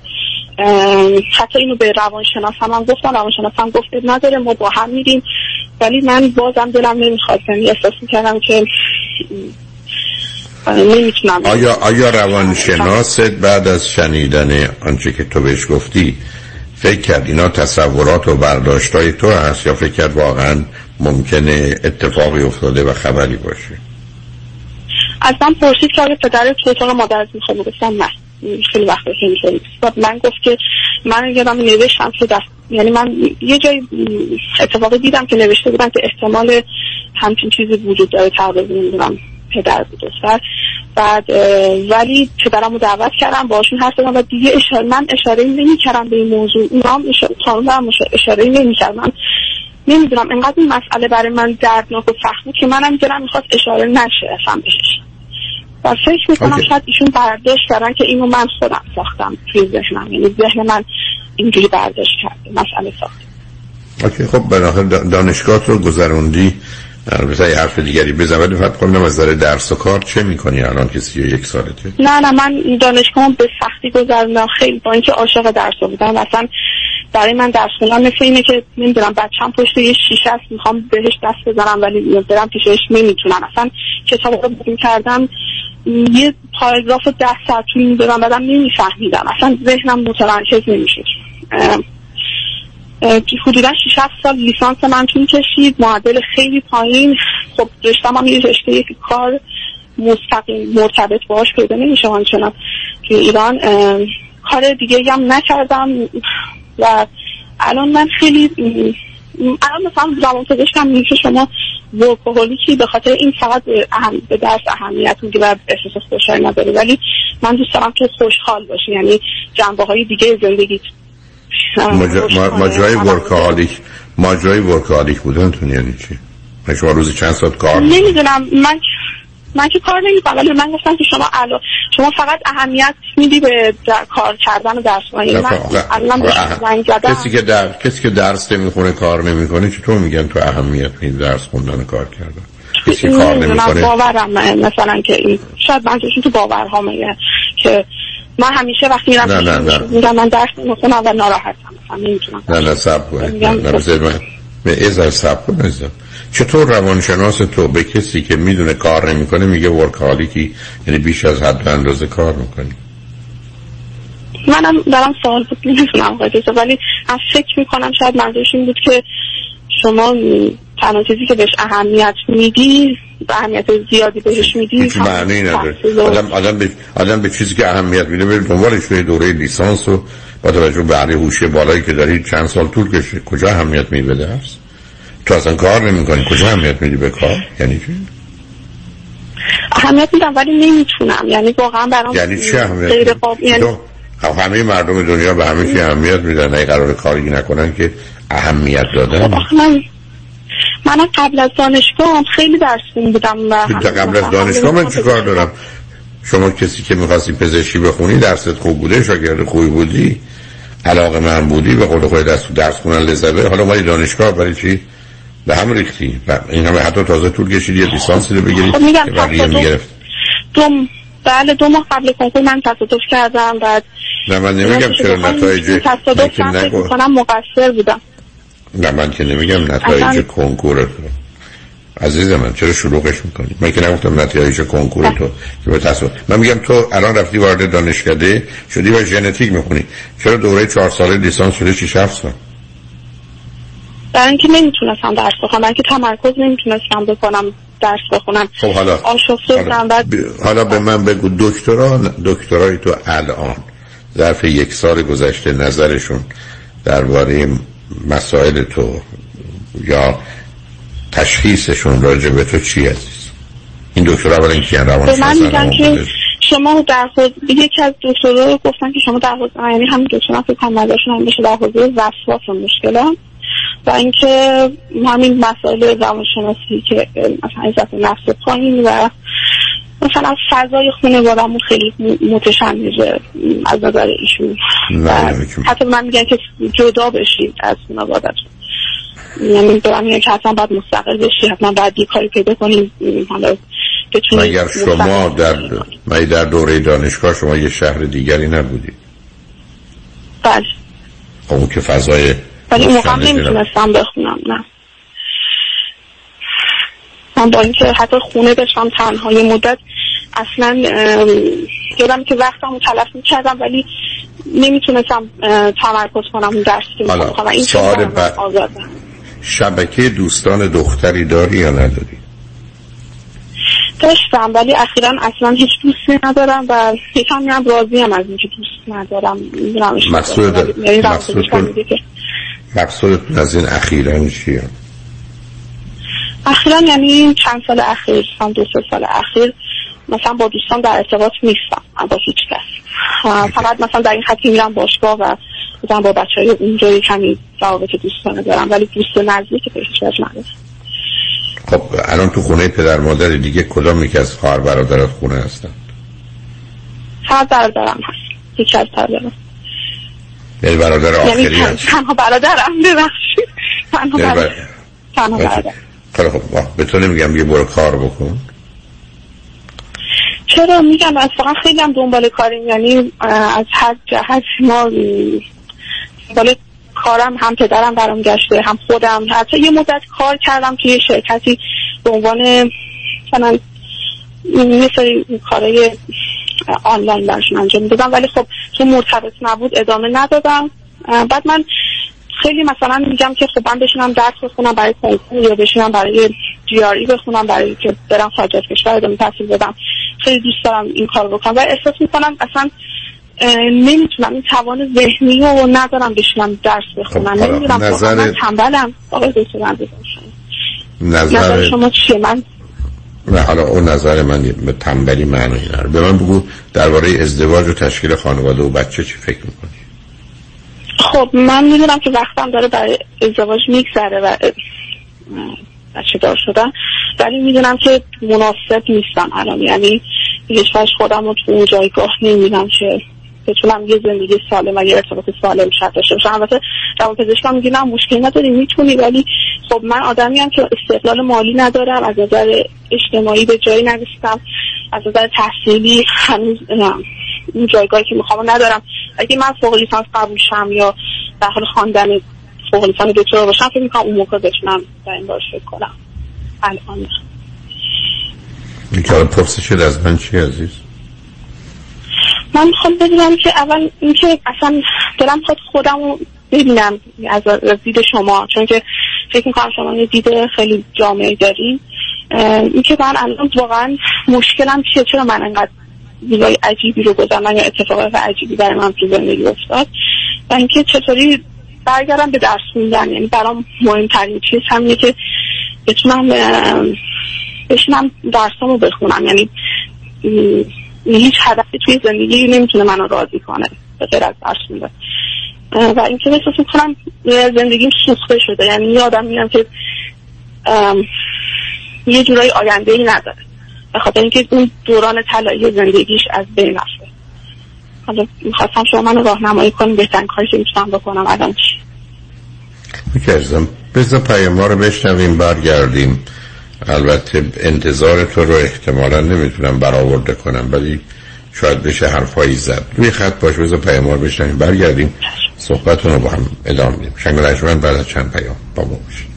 اه، حتی اینو به روانشناس هم, هم گفتم. روانشناس هم گفت نداره ما با هم میریم. ولی من بازم دلم نمی‌خواد یعنی احساس می‌کردم که نمی‌تونم آیا آیا روانشناست بعد از شنیدن آنچه که تو بهش گفتی فکر کرد اینا تصورات و برداشتای تو هست یا فکر کرد واقعا ممکنه اتفاقی افتاده و خبری باشه؟ من پرسید که آیا پدر تو اتاق مادرت می‌خواد گفتم نه. خیلی وقت من گفت که من یادم نوشتم که دست یعنی من یه جای اتفاقی دیدم که نوشته بودن که احتمال همچین چیزی وجود داره تعرض نمی‌دونم. پدر بود بعد ولی پدرم رو دعوت کردم باشون حرف زدم و دیگه اشاره من اشاره نمی کردم به این موضوع. اونا هم اشاره خانم اشاره نمی من نمی‌دونم انقدر این مسئله برای من دردناک و سخت که منم دلم می‌خواد اشاره نشه اصلا بهش. و فکر می‌کنم. شاید ایشون برداشت کردن که اینو من خودم ساختم توی ذهنم. یعنی ذهن من اینجوری برداشت کرده مسئله ساخت. اوکی خب بالاخره دا- دانشگاه رو گذروندی. البته یه حرف دیگری بزن ولی فقط کنم از نظر درس و کار چه می‌کنی الان که سی و یک سالته؟ نه نه من دانشگاه به سختی گذروندم. خیلی با اینکه عاشق درس بودم. اصلا برای من درس خوندن مثل اینه که نمی‌دونم بچم پشت یه شیشه است می‌خوام بهش دست بزنم ولی برم پیشش نمی‌تونم. اصلا کتاب رو بگیم کردم یه پاراگراف ده ساعت طول می‌دادم بعدم نمیفهمیدم. اصلا ذهنم متمرکز اه، حدودا 6 7 سال لیسانس من طول کشید معدل خیلی پایین. خب رشتم هم یه رشته که کار مستقیم مرتبط باش پیدا نمیشه آنچنان توی ایران کار دیگه هم نکردم و الان من خیلی الان مثلا روان پزشکم میگه که شما ورکوهولیکی به خاطر این فقط اهم، به درس اهمیت میده و احساس خوشحال نداره ولی من دوست دارم که خوشحال باشی یعنی جنبه های دیگه زندگیت ماجرای ماجرای ورکالیک ماجرای ورکالیک بودنتون یعنی چی؟ من شما روزی چند ساعت کار؟ نمی‌دونم. من من که کار نمی‌کنم ولی من گفتم که شما الان شما فقط اهمیت میدی به در کار کردن و درس خوندن من الان به شما زنگ زدم. کسی که در کسی که درس نمی‌خونه کار نمی‌کنه چطور میگن تو اهمیت میدی درس خوندن و کار کردن؟ کسی کار نمی‌کنه باورم مثلا که این شاید منظورشون تو باورهامه که من همیشه وقتی میرم نه، نه، نه. میگم من درس نمی‌خونم و ناراحتم. نمی‌تونم. نه نه سب کنید. نه بذارید من ازر سب کن عزیزم. چطور روانشناس تو به کسی که می‌دونه کار نمی‌کنه میگه ورکالیکی یعنی بیش از حد و اندازه کار می‌کنی. منم دارم سوال بود نمی‌تونم قضیه ولی از فکر می‌کنم شاید منظورش این بود که شما تنها چیزی که بهش اهمیت میدی اهمیت زیادی بهش میدی هیچ معنی نداره. آدم آدم به آدم به چیزی که اهمیت میده بره دنبالش به دوره لیسانس و با توجه به علی هوشی بالایی که داری چند سال طول کشه. کجا اهمیت به درس؟ تو اصلا کار نمی‌کنی. کجا اهمیت میدی به کار؟ یعنی چی؟ اهمیت میدم ولی نمی‌تونم. یعنی واقعا برام یعنی چه اهمیت غیر؟ قابل یعنی خب همه مردم دنیا به همه چی اهمیت میدن. اگه قرار کاری نکنن که اهمیت دادن. من قبل از دانشگاه هم خیلی درس بودم و تا قبل از دانشگاه من چه کار دارم؟ شما کسی که می‌خواستی پزشکی بخونی درست خوب بوده شاگرد خوبی بودی علاقه من بودی به قول خود دست درس خونن لذت بری حالا ولی دانشگاه برای چی؟ به هم ریختی. و این همه حتی تازه طول کشید یه لیسانسی رو بگیری خب میگم بقیه می‌گرفت. بله دو ماه قبل کنکور من تصادف کردم بعد نه من نمیگم چرا نتایج من تصادف می‌کنم مقصر بودم. نه من که نمیگم نتایج اصلا- کنکور عزیز من چرا شلوغش می‌کنی؟ من که نگفتم نتایج کنکور تو که به تصادف من میگم تو الان رفتی وارد دانشکده شدی و ژنتیک می‌خونی. چرا دوره چهار ساله لیسانس شده چی هفت سال برای اینکه نمی‌تونستم درس بخونم برای اینکه تمرکز نمی‌تونستم بکنم درس بخونم. خب حالا. آشفته بعد ب- حالا به من بگو دکترا دکترای تو الان ظرف یک سال گذشته نظرشون درباره مسائل تو یا تشخیصشون راجع به تو چی عزیز؟ این دکتر اولا کیان به من روانشناس میگن که شما در حوزه یکی از دکترها گفتن که شما در حوزه یعنی همین دکترها فکر کنم هم بشه در حوزه وسواس و مشکلات و اینکه همین مسائل روانشناسی که مثلا عزت نفس پایین و مثلا فضای خانواده‌مون خیلی متشنجه از نظر ایشون. حتی من میگن که جدا بشید از خانواده‌تون. یعنی من میگن که حتما باید مستقل بشی حتما باید یه کاری پیدا کنی حالا مگر شما در مگر در دوره دانشگاه شما یه شهر دیگری نبودی؟ بله. خب اون که فضای ولی موقع. نمی‌تونستم بخونم نه. من با اینکه حتی خونه داشتم تنها یه مدت اصلا یادم که وقتم رو تلف می‌کردم ولی نمی‌تونستم تمرکز کنم اون درسی که می‌خوام این سوال بعد. شبکه دوستان دختری داری یا نداری؟ داشتم ولی اخیرا اصلا هیچ دوستی ندارم و یکم میرم راضی هم از اینکه دوست ندارم. یعنی مقصودتون از این اخیرا چیه؟ اخیرا یعنی چند سال اخیر هم دو سه سال اخیر مثلا با دوستان در ارتباط نیستم من با هیچ کس. فقط مثلا در این خط که میرم باشگاه و مثلا با بچه های اونجا کمی روابط دوستانه دارم ولی دوست نزدیک به هیچ وجه ندارم. خب الان تو خونه پدر مادر دیگه کدام یکی از خواهر برادرات خونه هستن؟ فقط برادرم هست. یکی از برادرم. یعنی برادر یعنی آخری هست؟ تنها برادرم ببخشید. تنها یعنی برادر. بر- تنها اوکی. برادر. خیلی خب. به تو نمیگم یه برو کار بکن. چرا میگم اتفاقا خیلی هم دنبال کاریم. یعنی از هر جهت ما دنبال کارم هم پدرم برام گشته هم خودم. حتی یه مدت کار کردم توی شرکتی به عنوان مثلا یه سری کارهای آنلاین برشون انجام می‌دادم. ولی خب چون مرتبط نبود ادامه ندادم. بعد من خیلی مثلا میگم که خب من بشینم درس بخونم برای کنکور یا بشینم برای جی آر ای بخونم برای که برم خارج از کشور ادامه تحصیل بدم. خیلی دوست دارم این کار بکنم. و احساس می‌کنم اصلا نمی‌تونم این توان ذهنی رو ندارم بشینم درس بخونم. خب، نمی‌دونم نظر- من تنبلم. آقای دکتر عزیزم. نظر نظر شما چیه؟ من نه حالا اون نظر من به تنبلی معنی نداره. به من بگو درباره ازدواج و تشکیل خانواده و بچه چی فکر می‌کنی؟ خب من می‌دونم که وقتم داره برای ازدواج میگذره و بچه دار شدن. ولی می‌دونم که مناسب نیستم الان. یعنی هیچ خودم رو تو اون جایگاه نمی‌دونم که بتونم یه زندگی سالم و یه ارتباط سالم شد داشته باشم. البته روان پزشکم میگه نه مشکلی نداری می‌تونی. ولی خب من آدمی هم که استقلال مالی ندارم از نظر اجتماعی به جایی نرسیدم از نظر تحصیلی هنوز اون جایگاهی که می‌خوام ندارم. اگه من فوق لیسانس قبول شم یا در حال خواندن فوق لیسانس دکترا باشم فکر می‌کنم اون موقع بتونم در این باش فکر کنم. الان این پرسش از من چی عزیز؟ من می‌خوام بدونم که اول اینکه اصلا دلم خود خودم رو ببینم از دید شما چون که فکر می‌کنم شما یه دید خیلی جامعه دارین. اینکه من الان واقعا مشکلم چیه؟ چرا من انقدر زیبای عجیبی رو گذارم یا اتفاقات عجیبی برای من تو زندگی افتاد؟ و اینکه چطوری برگردم به درس خوندن. یعنی برام مهمترین چیز همینه که بتونم بشینم درسامو بخونم. یعنی هیچ هدفی توی زندگی نمی‌تونه منو راضی کنه به غیر از درس میده و اینکه احساس می‌کنم زندگیم سوخته شده. یعنی یه آدم میگم که یه جورایی آینده نداره. به خاطر اینکه اون دوران طلایی زندگیش از بین رفته. حالا می‌خواستم شما منو راهنمایی کنیم بهترین کاری که می‌تونم بکنم. الان چی؟ می‌کردم بذار پیام رو بشنویم برگردیم. البته انتظار تو رو احتمالا نمی‌تونم برآورده کنم ولی شاید بشه حرفایی زد. روی خط باش بذار پیام رو بشنویم. برگردیم. صحبتون رو با هم ادامه میدیم شنگ بعد از چند پیام با ما باشیم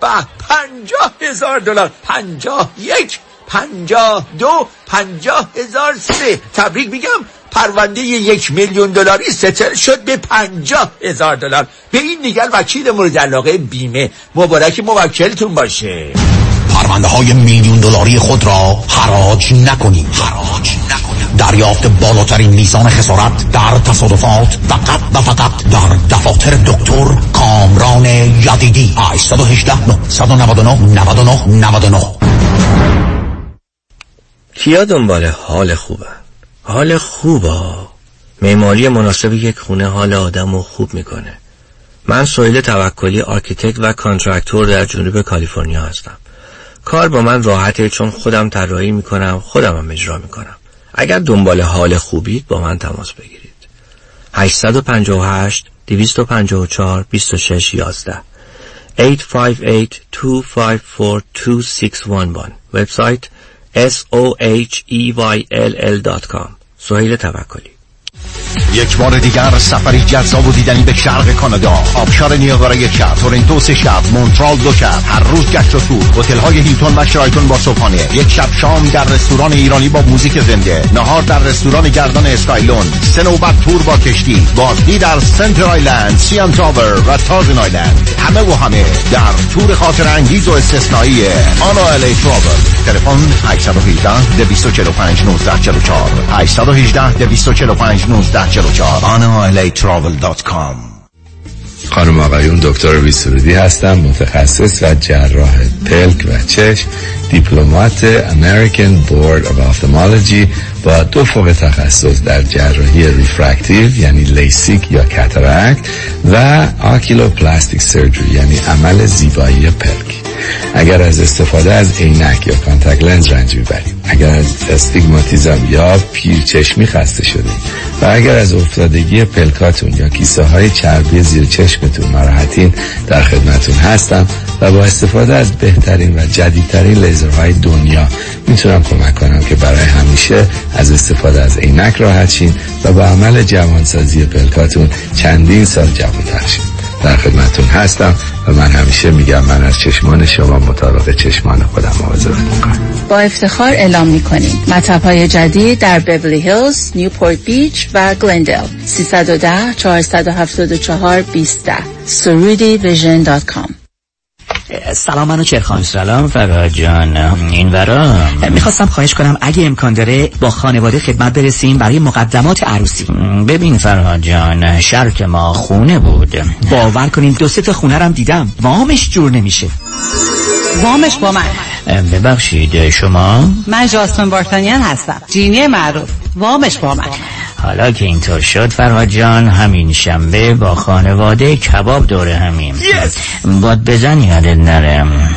به پنجاه هزار دلار. پنجاه یک پنجاه دو پنجاه هزار سه. تبریک میگم پرونده یک میلیون دلاری ستل شد به پنجاه هزار دلار. به این دیگر وکیل مورد علاقه بیمه. مبارک موکلتون باشه. پرونده های میلیون دلاری خود را حراج نکنید حراج. دریافت بالاترین میزان خسارت در تصادفات فقط و فقط در دفاتر دکتر کامران یدیدی. 818 999 99 99 کیا دنبال حال خوبه؟ حال خوبه معماری مناسب یک خونه حال آدم رو خوب می‌کنه. من سهیل توکلی architect و contractor در جنوب کالیفرنیا هستم. کار با من راحته چون خودم طراحی می‌کنم خودم هم اجرا می‌کنم. اگر دنبال حال خوبید با من تماس بگیرید. 858 254 26 11 858 254 2611 وبسایت s o h e y l l.com سهیل توکلی. یک بار دیگر سفری جذاب و دیدنی به شرق کانادا. آبشار نیاگارا یک شب تورنتو سه شب مونترال دو شب هر روز گشت و تور هتل های هیلتون و شرایتون با صبحانه. یک شب شام در رستوران ایرانی با موزیک زنده. نهار در رستوران گردان اسکایلون سه نوبت تور با کشتی. بازدید در سنتر آیلند سیان تاور و تازن آیلند. همه و همه در تور خاطر انگیز و استثنایی آنا الی ترابل تلفن 818 245 1944 818 245 1944 analatravel.com خانم آقایون دکتر ویسرودی هستم متخصص و جراح پلک و چشم diplomate American Board of Ophthalmology با دو فوق تخصص در جراحی refractive یعنی لیسیک یا cataract و oculoplastic surgery یعنی عمل زیبایی پلک. اگر از استفاده از عینک یا contact lens رنج می‌برید اگر از استیگماتیزم یا پیرچشمی خسته شدید و اگر از افتادگی پلکاتون یا کیسه های چربی زیر چشمتون ناراحتین در خدمتون هستم و با استفاده از بهترین و جدیدترین لیزرهای دنیا می‌تونم کمک کنم که برای همیشه از استفاده از عینک راحت شین و با عمل جوانسازی پلکاتون چندین سال جوانتر شین. در خدمتون هستم و من همیشه میگم من از چشمان شما مطابق چشمان خودم مواظبت می‌کنم با افتخار اعلام می‌کنیم. مطب های جدید در بیبلی هیلز، نیوپورت بیچ و گلندل 310 474 20 سرودی ویژن دات کام. سلام منو چرخان. سلام فراد جان. این ورا؟ می‌خواستم خواهش کنم اگه امکان داره با خانواده خدمت برسیم برای مقدمات عروسی. ببین فرهاد جان شرط ما خونه بود. باور کنین دو سه تا خونه رم دیدم. وامش جور نمیشه. وامش با من. ببخشید شما؟ من جاسمن بارتانیان هستم. جینی معروف. وامش با من. حالا که اینطور شد فرهاد جان همین شنبه با خانواده کباب دوره همیم. باد بزن یادت نرم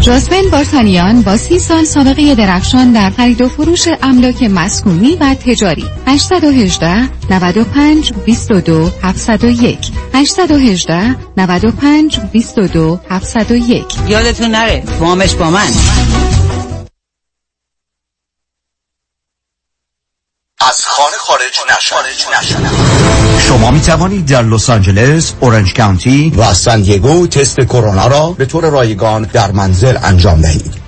جاسمن بارتانیان با سی سال سابقه درخشان در خرید و فروش املاک مسکونی و تجاری. 818 95 22 701 818 95 22 701 یادتون نره وامش با من. خارج شما می توانید در لس آنجلس، اورنج کانتی و سان دیگو تست کرونا را به طور رایگان در منزل انجام دهید.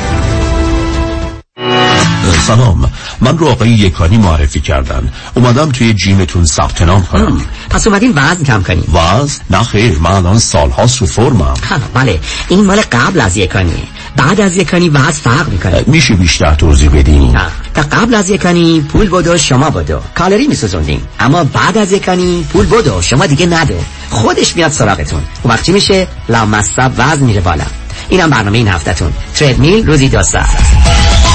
سلام من رو آقای یکانی معرفی کردن. اومدم توی جیمتون ثبت نام کنم. پس اومدین وزن کم کنیم وزن؟ نه خیر من الان سالهاست رو فرمم بله. این مال قبل از یکانی بعد از یکانی وزن فرق می‌کنه. میشه بیشتر توضیح بدین. تا قبل از یکانی پول بدو شما بدو. کالری میسوزوندین. اما بعد از یکانی پول بدو شما دیگه ندو خودش میاد سراغتون. اون وقت چی میشه؟ لامصب وزن میره بالا. اینم برنامه این هفتهتون. تردمیل روزی دو ساعت.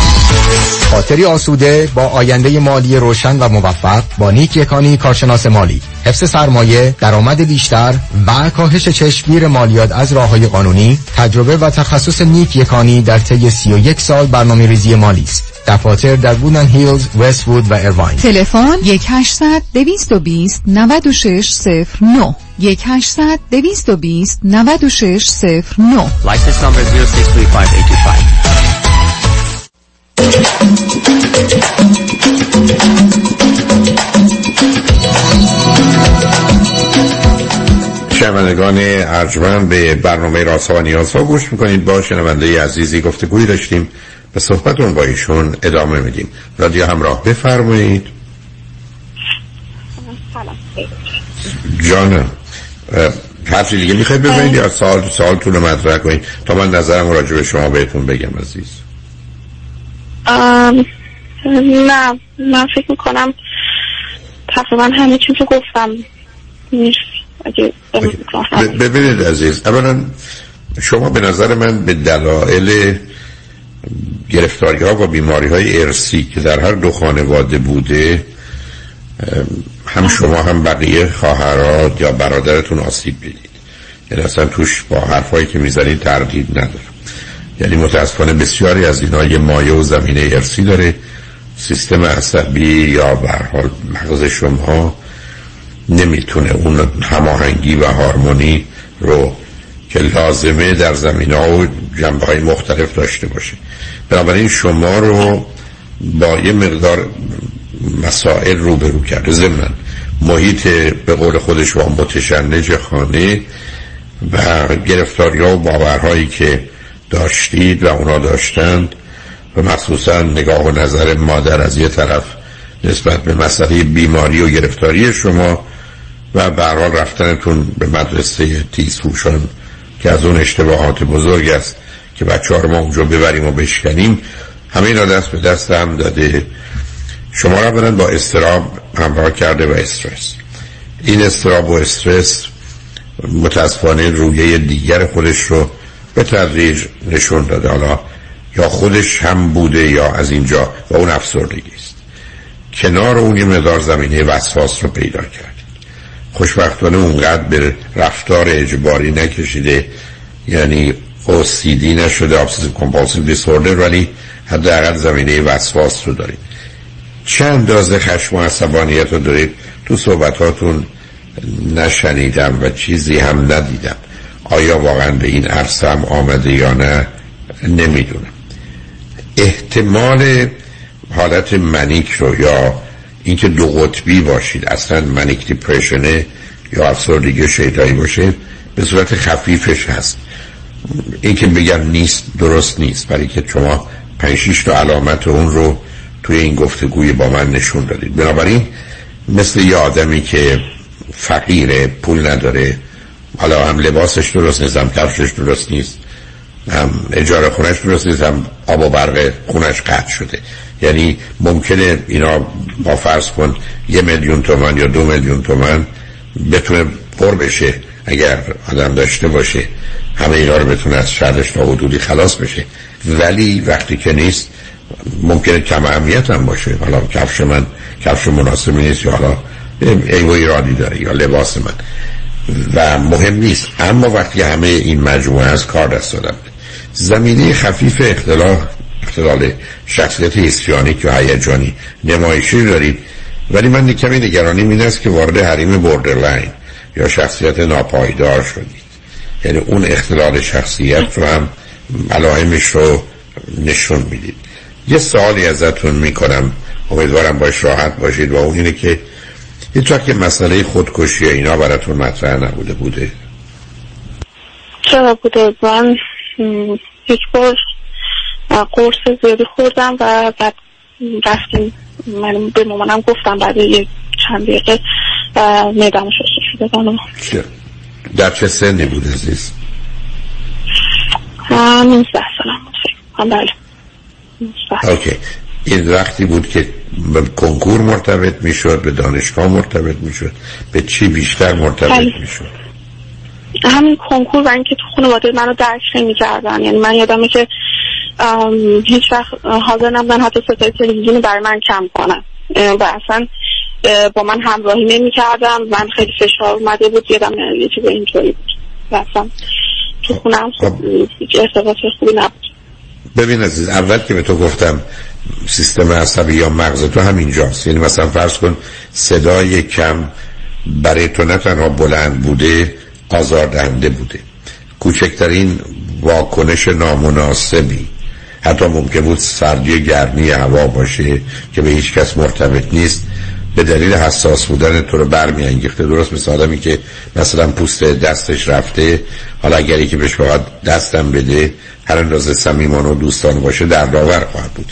خاطری آسوده با آینده مالی روشن و موفق با نیک یکانی کارشناس مالی. حفظ سرمایه درآمد بیشتر و کاهش چشمگیر مالیات از راه های قانونی تجربه و تخصص نیک یکانی در طی 31 سال برنامه ریزی مالی است. دفاتر در بودن هیلز، وست وود و ایرواین تلفن 1800 220 9609 1800 220 9609 License number 0635825 شنوندگان ارجمند به برنامه راسا و نیازها گوش می‌کنید. با شنونده عزیزی گفتگوی داشتیم. به صحبتون با ایشون ادامه میدیم. رادیو همراه بفرمایید. جانم حرفی دیگه می‌خواید بزنید یا سال سال طول مطرح کنید؟ تا من نظرم راجع به شما بهتون بگم عزیز. نه من فکر می‌کنم تقریبا همه چیز رو گفتم. نیست. ببینید عزیز اولا شما به نظر من به دلایل گرفتاری ها و بیماری های ارسی که در هر دو خانواده بوده هم شما هم بقیه خواهرات یا برادرتون آسیب بدید یعنی اصلا توش با حرفایی که می‌زنید تردید نداره یعنی متاسفانه بسیاری از اینا یه مایه و زمینه ارسی داره. سیستم عصبی یا به حال مغز شما نمی‌تونه اون هماهنگی و هارمونی رو که لازمه در زمین ها و جنبه های مختلف داشته باشه. بنابراین شما رو با یه مقدار مسائل روبرو کرده. ضمن محیط به قول خودش و متشنج خانه و گرفتاری ها و باورهایی که داشتید و اونا داشتند و مخصوصا نگاه و نظر مادر از یه طرف نسبت به مسئله بیماری و گرفتاری شما و برحال رفتنتون به مدرسه تیز فوشان که از اون اشتباهات بزرگ است که بچه ها رو ما اونجا ببریم و بشکنیم همه اینا دست به دست هم داده. شما را برن با استراب همراه کرده و استرس. این استراب و استرس متاسفانه رویه دیگر خودش رو به تدریج نشون داده. حالا یا خودش هم بوده یا از اینجا و اون افسردگی است. کنار اون یه مدار زمینه وسواس رو پیدا کرد. خوشبختانه اونقدر به رفتار اجباری نکشیده یعنی OCD نشده obsessive compulsive disorder ولی حداقل زمینه وسواس رو دارید چه اندازه خشم و عصبانیت رو دارید؟ تو صحبتاتون نشنیدم و چیزی هم ندیدم. آیا واقعا به این عرصه هم آمده یا نه نمی‌دونم. احتمال حالت منیک رو یا اینکه دو قطبی باشید اصلا منیک دیپریشنه یا افسردگی شیطایی باشه به صورت خفیفش هست. اینکه بگم نیست درست نیست برای که شما پنج تا علامت اون رو توی این گفتگوی با من نشون دادید. بنابراین مثل یه آدمی که فقیره پول نداره حالا هم لباسش درست نیست هم کفشش درست نیست هم اجاره خونش درست نیست هم آب و برق خونش قطع شده. یعنی ممکنه اینا با فرض کن یه میلیون تومن یا دو میلیون تومن بتونه پر بشه اگر آدم داشته باشه. همه اینا رو بتونه از شرش تا حدودی خلاص بشه. ولی وقتی که نیست ممکنه کم اهمیت هم باشه. حالا کفش من کفش مناسبی نیست یا حالا ایو ایرادی داره یا لباس من. و مهم نیست. اما وقتی همه این مجموعه از کار دست دادم زمینه خفیف اختلاف اختلال شخصیت histrionic و هیجانی نمایشی دارید ولی من کمی نگرانی این است که وارد حریم borderline یا شخصیت ناپایدار شدید. یعنی اون اختلال شخصیت رو هم علائمش رو نشون می‌دید. یه سوالی ازتون می‌کنم. امیدوارم باش راحت باشید. و اون اینه که هیچ که مسئله خودکشی اینا براتون مطرح نبوده بوده؟ چرا بوده؟ من یک بار قرص زیادی خوردم و بعد رفتیم. من به مامانم گفتم بعد یک چند دقیقه میدم شده شده در چه سنی بود عزیز؟ 19 سالم بله. اوکی. این وقتی بود که به کنکور مرتبط می‌شد به دانشگاه مرتبط می‌شد به چی بیشتر مرتبط. می‌شد؟ همین کنکور و اینکه تو خانواده منو درک نمی‌کردن. یعنی من یادمه که هیچ وقت حاضر نبودن حتی ستای تلویزیون برای من کم کنن. و اصلا با من همراهی نمی کردم من خیلی فشار اومده بود یادم یه چیز اینطوری بود. و اصلا تو خونم خب. ارتباط خوبی نبود. ببین عزیز اول که به تو گفتم سیستم عصبی یا مغز تو همینجاست. یعنی مثلا فرض کن صدای کم برای تو نه تنها بلند بوده آزاردهنده بوده. کوچکترین واکنش نامناسبی. حتی ممکن بود سردی گرمی هوا باشه که به هیچ کس مرتبط نیست. به دلیل حساس بودن تو رو برمیانگیخته. درست مثل آدمی که مثلا پوست دستش رفته حالا اگری که بهش باید دستم بده هر اندازه سمیمان و دوستان باشه در داور خواهد بود.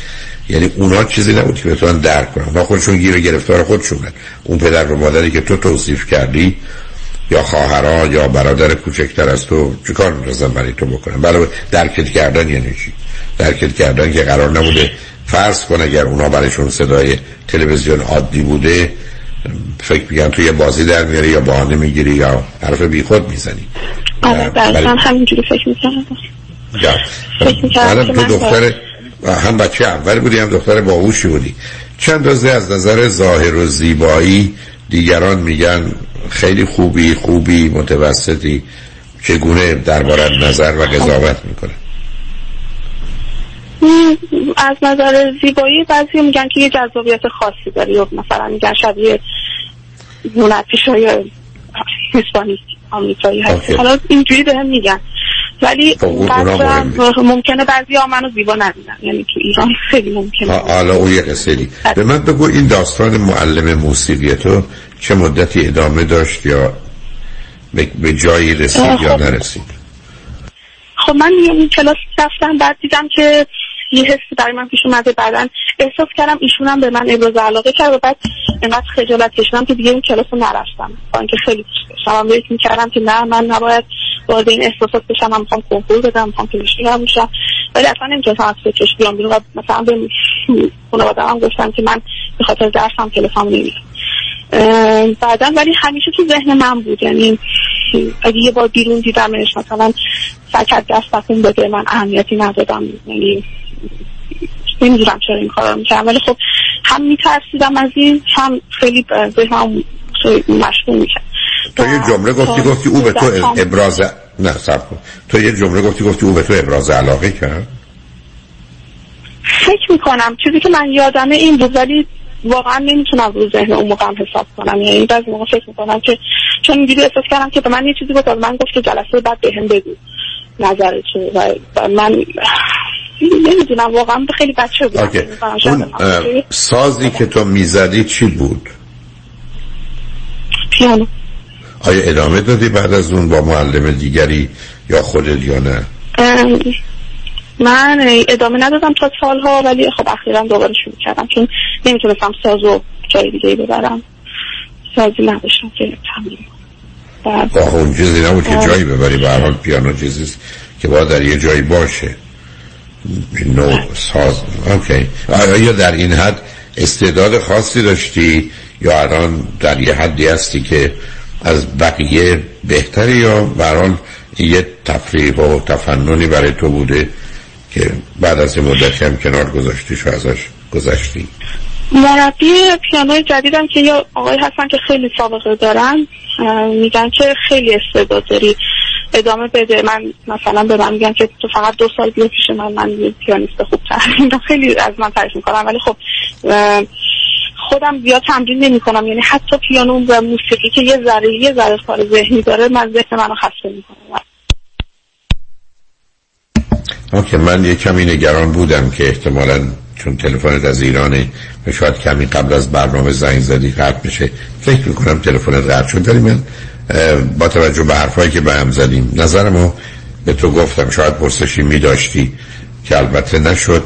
یعنی اونا چیزی نبود که بتونن درک کنن. اونا خودشون گیر گرفتار خودشونن اون پدر و مادری که تو توصیف کردی یا خواهرها یا برادر کوچکتر از تو چیکار می‌رزن برای تو بکنن؟ برای درکت کردن یعنی چی؟ درکت کردن که قرار نبوده فرض کن اگر اونا برایشون صدای تلویزیون عادی بوده فکر میگن تو یه بازی در میاری یا بهانه می‌گیری یا حرف بیخود می‌زنی. آره هم همینجوری فکر می‌کنم تو دختر هم بچه اول بودی هم دختر باهوشی بودی. چند روزه از نظر ظاهر و زیبایی دیگران میگن خیلی خوبی خوبی متوسطی چگونه دربارت نظر و قضاوت می‌کنه؟ از نظر زیبایی بعضی میگن که یه جذابیت خاصی داری یا مثلا میگن شبیه مونتیش های هسپانیک آمریکایی هست. حالا اینجوری به هم میگن. ولی خب، ممکنه بعضی ها منو زیبا ندیدن. یعنی تو ایران خیلی ممکنه. حالا اون یه قصه به من بگو این داستان معلم موسیقی تو چه مدتی ادامه داشت یا به جایی رسید یا نرسید؟ خب من این کلاس رفتم بعد دیدم که یه حسی برای من پیش اومده. بعدا احساس کردم ایشون هم به من ابراز علاقه کرد و بعد اینقدر خجالت کشیدم که دیگه این کلاس رو نرفتم. با اینکه خیلی دوست داشتم هم می‌کردم که نه من نباید وارد این احساسات بشم من می‌خوام کنکور بدم می‌خوام پزشکی بشم. ولی اصلا نمی‌تونستم از فکرش بیام بیرون و مثلا به خانواده هم گفتم که من به خاطر درسم کلاسم نمیرم بعدا ولی همیشه تو ذهن من بود. یعنی اگه یه بار بیرون دیدمش مثلا سکت دست بخون بده من اهمیتی ندادم. یعنی نمی‌دونم چرا این کار رو ولی خب هم میترسیدم از این هم خیلی ذهنم مشغول میشه تو یه جمله گفتی گفتی او به تو ابراز نه سب کن. تو یه جمله گفتی گفتی او به تو ابراز علاقه کرد؟ فکر می‌کنم. چیزی که من یادمه این بود ولی واقعا نمی‌تونم رو ذهن اون موقع حساب کنم. یعنی بعضی موقع فکر می‌کنم که چون اینجوری احساس کردم که به من یه چیزی گفت من گفت که جلسه بعد بهم بگو. نظرت و من نمی‌دونم. واقعا خیلی بچه بودم. اون سازی که تو می‌زدی چی بود؟ پیانو. آیا ادامه دادی بعد از اون با معلم دیگری یا خودت یا نه؟ من ادامه ندادم تا سالها ولی خب اخیرا دوباره شروع کردم چون نمی‌تونستم سازو جای دیگه ببرم. سازی نداشتم که تمرین آخه اون چیزی نبود که جایی ببری. به حال پیانو چیزیست که باید در یه جایی باشه. نو ساز اوکی. آیا در این حد استعداد خاصی داشتی یا الان در یه حدی هستی که از بقیه بهتری یا برحال یه تفریح و تفننی برای تو بوده که بعد از این مدتی هم کنار گذاشتی شو ازش گذشتی؟ مربی پیانوی جدیدم که یا آقای هستن که خیلی سابقه دارن میگن که خیلی استعداد داری. ادامه بده. من مثلا به من میگن که تو فقط دو سال بیا پیش من من پیانیست خوب تر خیلی از من تعریف می‌کنم ولی خب خودم زیاد تمرین نمی کنم یعنی حتی پیانو و موسیقی که یه ذره یه ذره کار ذهنی داره من ذهن منو خسته می‌کنم اوکی من یه کمی نگران بودم که احتمالا چون تلفنت از ایرانه و شاید کمی قبل از برنامه زنگ زدی قطع بشه فکر می‌کنم تلفنت قطع شد ولی من با توجه به حرفایی که به هم زدیم نظرمو به تو گفتم. شاید پرسشی می داشتی که البته نشد.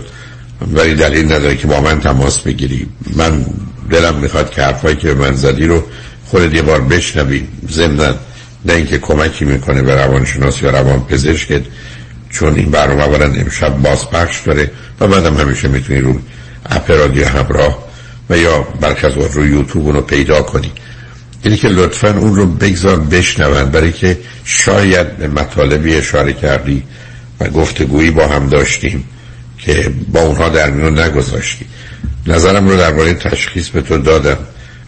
ولی دلیل نداره که با من تماس بگیری. من دلم می‌خواد که حرفایی که من زدی رو خودت یه بار بشنوی. ضمن نه اینکه کمکی می‌کنه به روانشناس یا روان پزشکت چون این برنامه اولا امشب بازپخش داره و بعدم همیشه می‌تونی رو اپ رادیو همراه و یا برکز رو یوتیوب رو پیدا کنی. اینی که لطفا اون رو بگذار بشنون برای که شاید به مطالبی اشاره کردی و گفتگویی با هم داشتیم. که با اونها در میون نگذاشتی. نظرم رو درباره تشخیص به تو دادم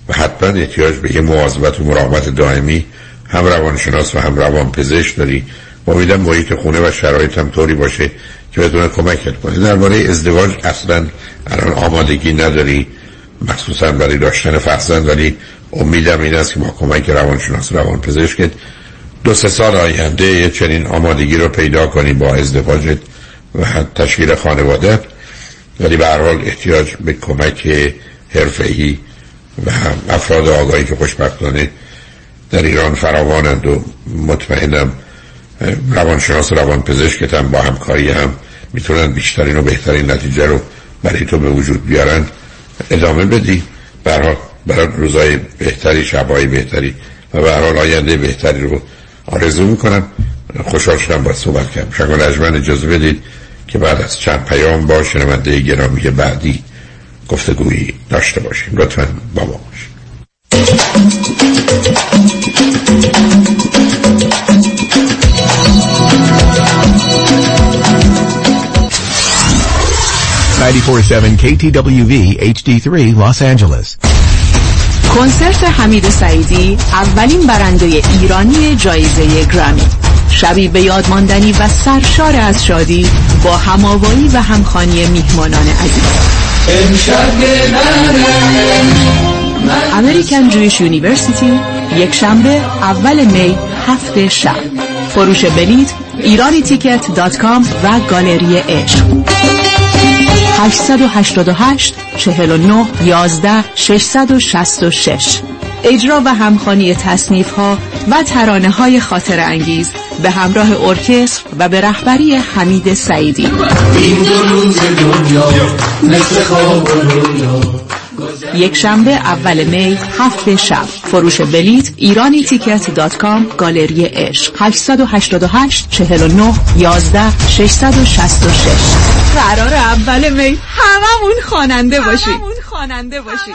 و حتما احتیاج به یه مواظبت و مراقبت دائمی هم روانشناس و هم روان پزشک داری امیدم محیط خونه و شرایط هم طوری باشه که بتونه کمکت کنه. درباره ازدواج اصلا الان آمادگی نداری مخصوصا برای داشتن فرزند ولی امیدم این است که با کمک روانشناس روان پزشکت دو سه سال آینده یه چنین آمادگی رو پیدا کنی با ازدواجت. و تشکیل خانواده ولی به هر حال احتیاج به کمک حرفه‌ای و افراد آگاهی که خوشبختانه در ایران فراوانند و مطمئنم روانشناس و روان پزشکت هم با همکاری هم می‌تونن بیشترین و بهترین نتیجه رو برای تو به وجود بیارن ادامه بدی. برای برای روزای بهتری شبای بهتری و به حال آینده بهتری رو آرزو می‌کنم. خوشحال شدم با صحبت کردم. شما نجمن اجازه بدید. که بعد از چند پیام با شنونده گرامی بعدی گفتگویی داشته باشیم. لطفا با ما باشیم 947 KTWV HD3 Los Angeles. کنسرت حمید سعیدی اولین برنده ایرانی جایزه گرامی شبی به یاد ماندنی و سرشار از شادی با هماوایی و همخوانی میهمانان عزیز. American Jewish University یک شنبه اول می هفت شب. فروش بلیت Irani Ticket dot com و گالری عشق. 888 49 11 666 اجرا و همخانی تصنیف ها و ترانه های خاطر انگیز به همراه ارکستر و به رهبری حمید سعیدی. این دو روز دنیا مثل خواب یک شنبه اول می هفت شب. فروش بلیت ایرانی تیکت دات کام گالری عشق. 888 49 11 666 قرار اول می هممون خواننده باشیم هممون خواننده باشیم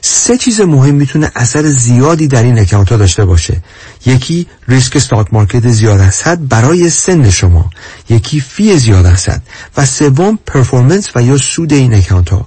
سه چیز مهم می‌تونه اثر زیادی در این account ها داشته باشه. یکی ریسک stock market زیاد هست برای سن شما. یکی fee زیاد هست و سوم performance و یا سود این account ها.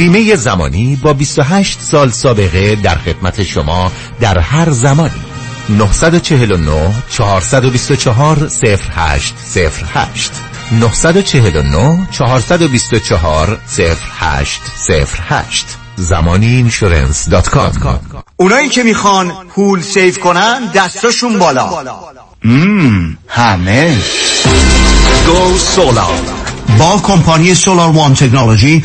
بیمه زمانی با 28 سال سابقه در خدمت شما در هر زمانی. 949 424 0808 949 424 0808 Zamani Insurance dot com اونایی که می‌خوان پول save کنن دستاشون بالا. مم. همه. Go Solar با کمپانی Solar One Technology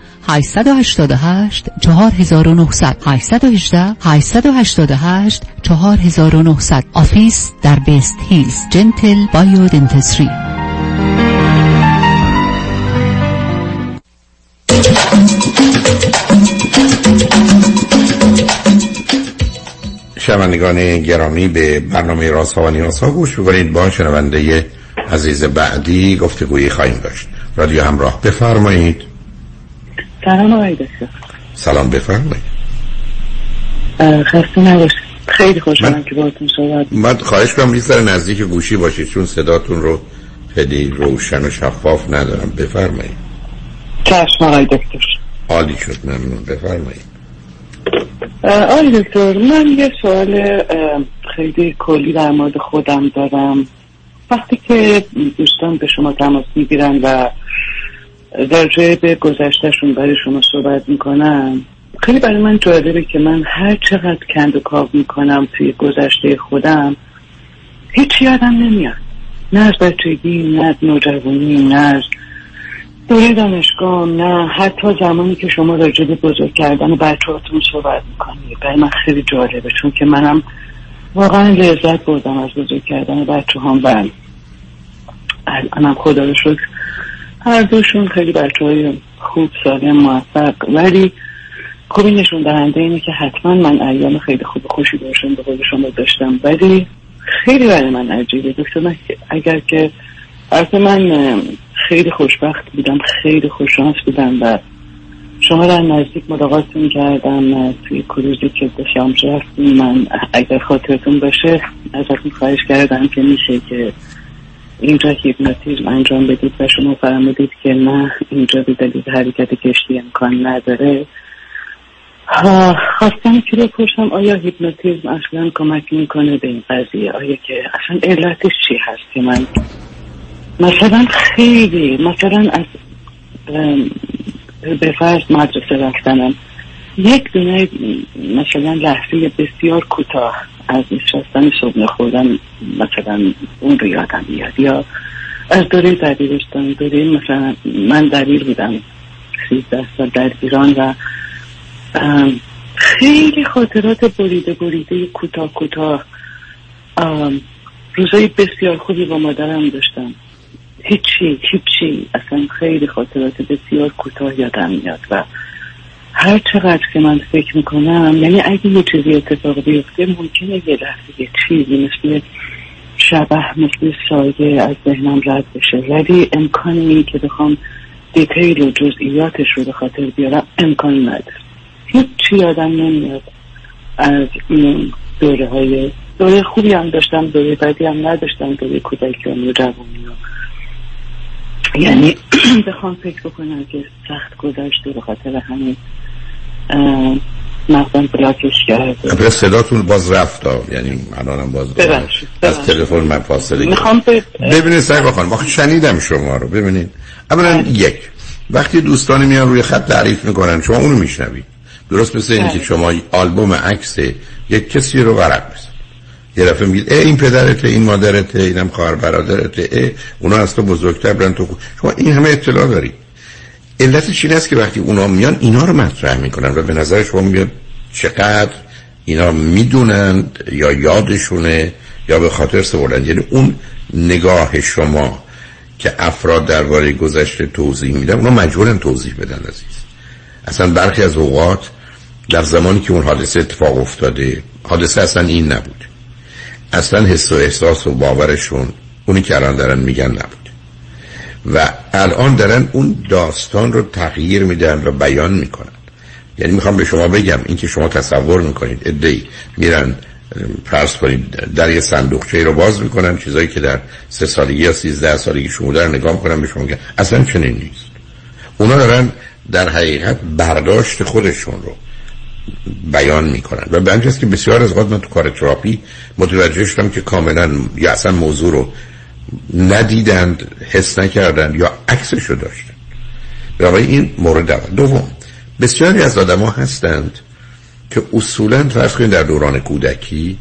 888 4900 818 888 4900 office در وست هیلز Gentle Biodentistry شنوندگان گرامی به برنامه رازها و نیازها گوش بکنید با شنونده عزیز بعدی گفتگویی خواهیم داشت. رادیو همراه بفرمایید. سلام آقای دکتر. سلام بفرمایید. خسته نباشید. خیلی خوشحالم که باهاتون صحبت من خواهش کنم یه نزدیک گوشی باشید چون صداتون رو خیلی روشن و شفاف ندارم. بفرمایید. چشم آقای دکتر. عالی شد ممنون. بفرمایید. آقای دکتر من یه سوال خیلی کلی در مورد خودم دارم. وقتی که دوستان به شما تماس می‌گیرن و در به گذشتهشون برای شما صحبت می‌کنم. خیلی برای من جالبه که من هر چقدر کند و کاو می‌کنم توی گذشته خودم هیچ یادم نمیاد. نه از بچگی نه از نوجوانی نه از دوره دانشگاه نه حتی زمانی که شما راجع به بزرگ کردن بچه هاتون صحبت می‌کنید. برای من خیلی جالبه چون که منم واقعا لذت بردم از بزرگ کردن بچه هم و الانم خدا رو شکر هر دوشون خیلی بچه های خوب سالم موفق. ولی خوب نشون دهنده اینه که حتما من ایام خیلی خوب خوشی باشم به شما داشتم. ولی خیلی برای من عجیبه. دکتر اگر که از من خیلی خوشبخت بودم خیلی خوششانس بودم و شما در نزدیک ملاقات کردم توی کروزی که به رفتیم. من اگر خاطرتون باشه ازتون خواهش کردم که میشه که اینجا هیپنوتیزم انجام بدید و شما فرمودید که نه اینجا به حرکت کشتی امکان نداره. خواستم که بپرسم آیا هیپنوتیزم اصلا کمک می‌کنه به این قضیه؟ آیا که اصلا علتش چی هست که من مثلا خیلی مثلا از به فرض مدرسه رفتنم. یک دونه مثلا لحظه بسیار کوتاه از نشستن صبح خوردن مثلا اون رو یادم میاد. یا از دوره دبیرستان دوره مثلا من دبیر بودم سیزده سال در ایران و خیلی خاطرات بریده بریده کوتاه کوتاه روزای بسیار خوبی با مادرم داشتم. هیچی هیچی. اصلا خیلی خاطرات بسیار کوتاه یادم میاد و هر چقدر که من فکر می‌کنم یعنی اگه یه چیزی اتفاق بیفته ممکنه یه لحظه یه چیزی مثل شبه مثل سایه از ذهنم رد بشه. ولی امکان این که بخوام دیتیل و جزئیاتش رو به خاطر بیارم امکان نداره. هیچی یادم نمیاد از این دوره های دوره خوبی هم داشتم دوره بدی هم نداشتم دوره کودکیانی و جوانی یعنی بخوام فکر بکنم که سخت گذشته به خاطر همین. مغزم بلاکش کرده صداتون باز رفت یعنی الانم باز از تلفن من فاصله می‌خوام ببینید سعی بخوان ما شنیدم شما رو. ببینید. اولا بله. یک وقتی دوستانی میان روی خط تعریف می‌کنن شما اونو میشنوید. درست مثل اینکه بله. شما آلبوم عکس یک کسی رو ورق یه دفعه میگید ای این پدرته این مادرته اینم خواهر برادرته ای اونا از تو بزرگتر برن تو شما این همه اطلاع داری علتش این است که وقتی اونا میان اینا رو مطرح می‌کنن و به نظر شما میاد چقدر اینا می‌دونن یا یادشونه یا به خاطر سوالند یعنی اون نگاه شما که افراد درباره گذشته توضیح میدن اونا مجبورن توضیح بدن عزیز. اصلا برخی از اوقات در زمانی که اون حادثه اتفاق افتاده حادثه اصلا این نبود. اصلا حس و احساس و باورشون اونی که الان دارن میگن نبود. و الان دارن اون داستان رو تغییر میدن و بیان می‌کنن. یعنی می‌خوام به شما بگم اینکه شما تصور می‌کنید ادهی میرن فرض کنید در یه صندوقچه رو باز می‌کنن چیزایی که در سه سالگی یا سیزده سالگی شما در نگاه می‌کنن به شما میگن اصلا چنین نیست. اونا دارن در حقیقت برداشت خودشون رو بیان می‌کنن. و به که بسیار از من تو کار تراپی متوجه شدم که کاملا یا اصلا موضوع رو ندیدند حس نکردند یا عکسش رو داشتن برای این مورد اول دوم بسیاری از آدما هستند که اصولا فرض کنید در دوران کودکی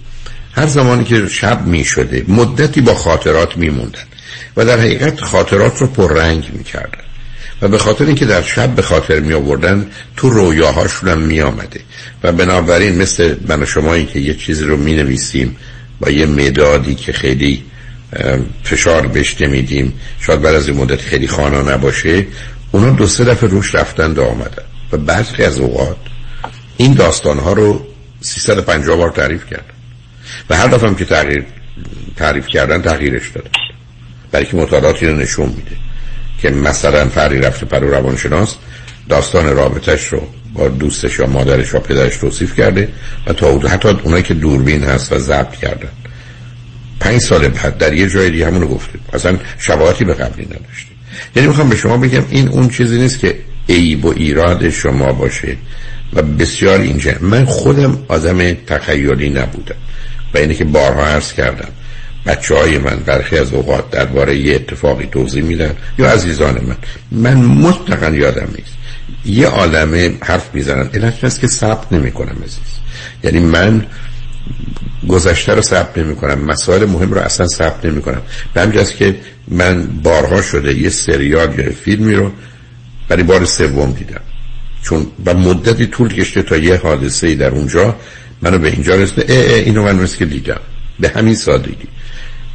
هر زمانی که شب می شده مدتی با خاطرات می و در حقیقت خاطرات رو پررنگ می کردن و به خاطر اینکه در شب به خاطر می آوردن تو رویاهاشون هم می آمده و بنابراین مثل من و شما که یه چیزی رو می نویسیم با یه مدادی که خیلی فشار بهش نمیدیم. شاید بعد از این مدت خیلی خوانا نباشه. اونا دو سه دفعه روش رفتن و آمدن. و بعضی از اوقات این داستان ها رو 350 بار تعریف کردن و هر دفعه هم که تغییر تعریف کردن تغییرش دادن برای که مطالعاتی رو نشون میده که مثلا فری رفته پرو روانشناس داستان رابطش رو با دوستش یا مادرش یا پدرش توصیف کرده و تا حتی اونایی که دوربین هست و ضبط کردن. پنج سال بعد در یه جای دیگه همونو گفته اصلا شباهتی به قبلی نداشته یعنی می‌خوام به شما بگم این اون چیزی نیست که عیب و ایراد شما باشه و بسیار اینجا. من خودم آدم تخیلی نبودم. و اینه که بارها عرض کردم. بچه های من برخی از اوقات درباره یه اتفاقی توضیح میدن یا عزیزان من. من مطلقا یادم نیست. یه عالمه حرف می‌زنن. علت است که ثبت نمی‌کنم عزیز. یعنی من گذشته رو ثبت نمی کنم مسائل مهم رو اصلا ثبت نمی کنم به که من بارها شده یه سریال یا فیلمی رو ولی بار سوم دیدم. چون و مدتی طول کشته تا یه حادثه ای در اونجا منو به اینجا رسته اه اه اینو من که دیدم. به همین سادگی.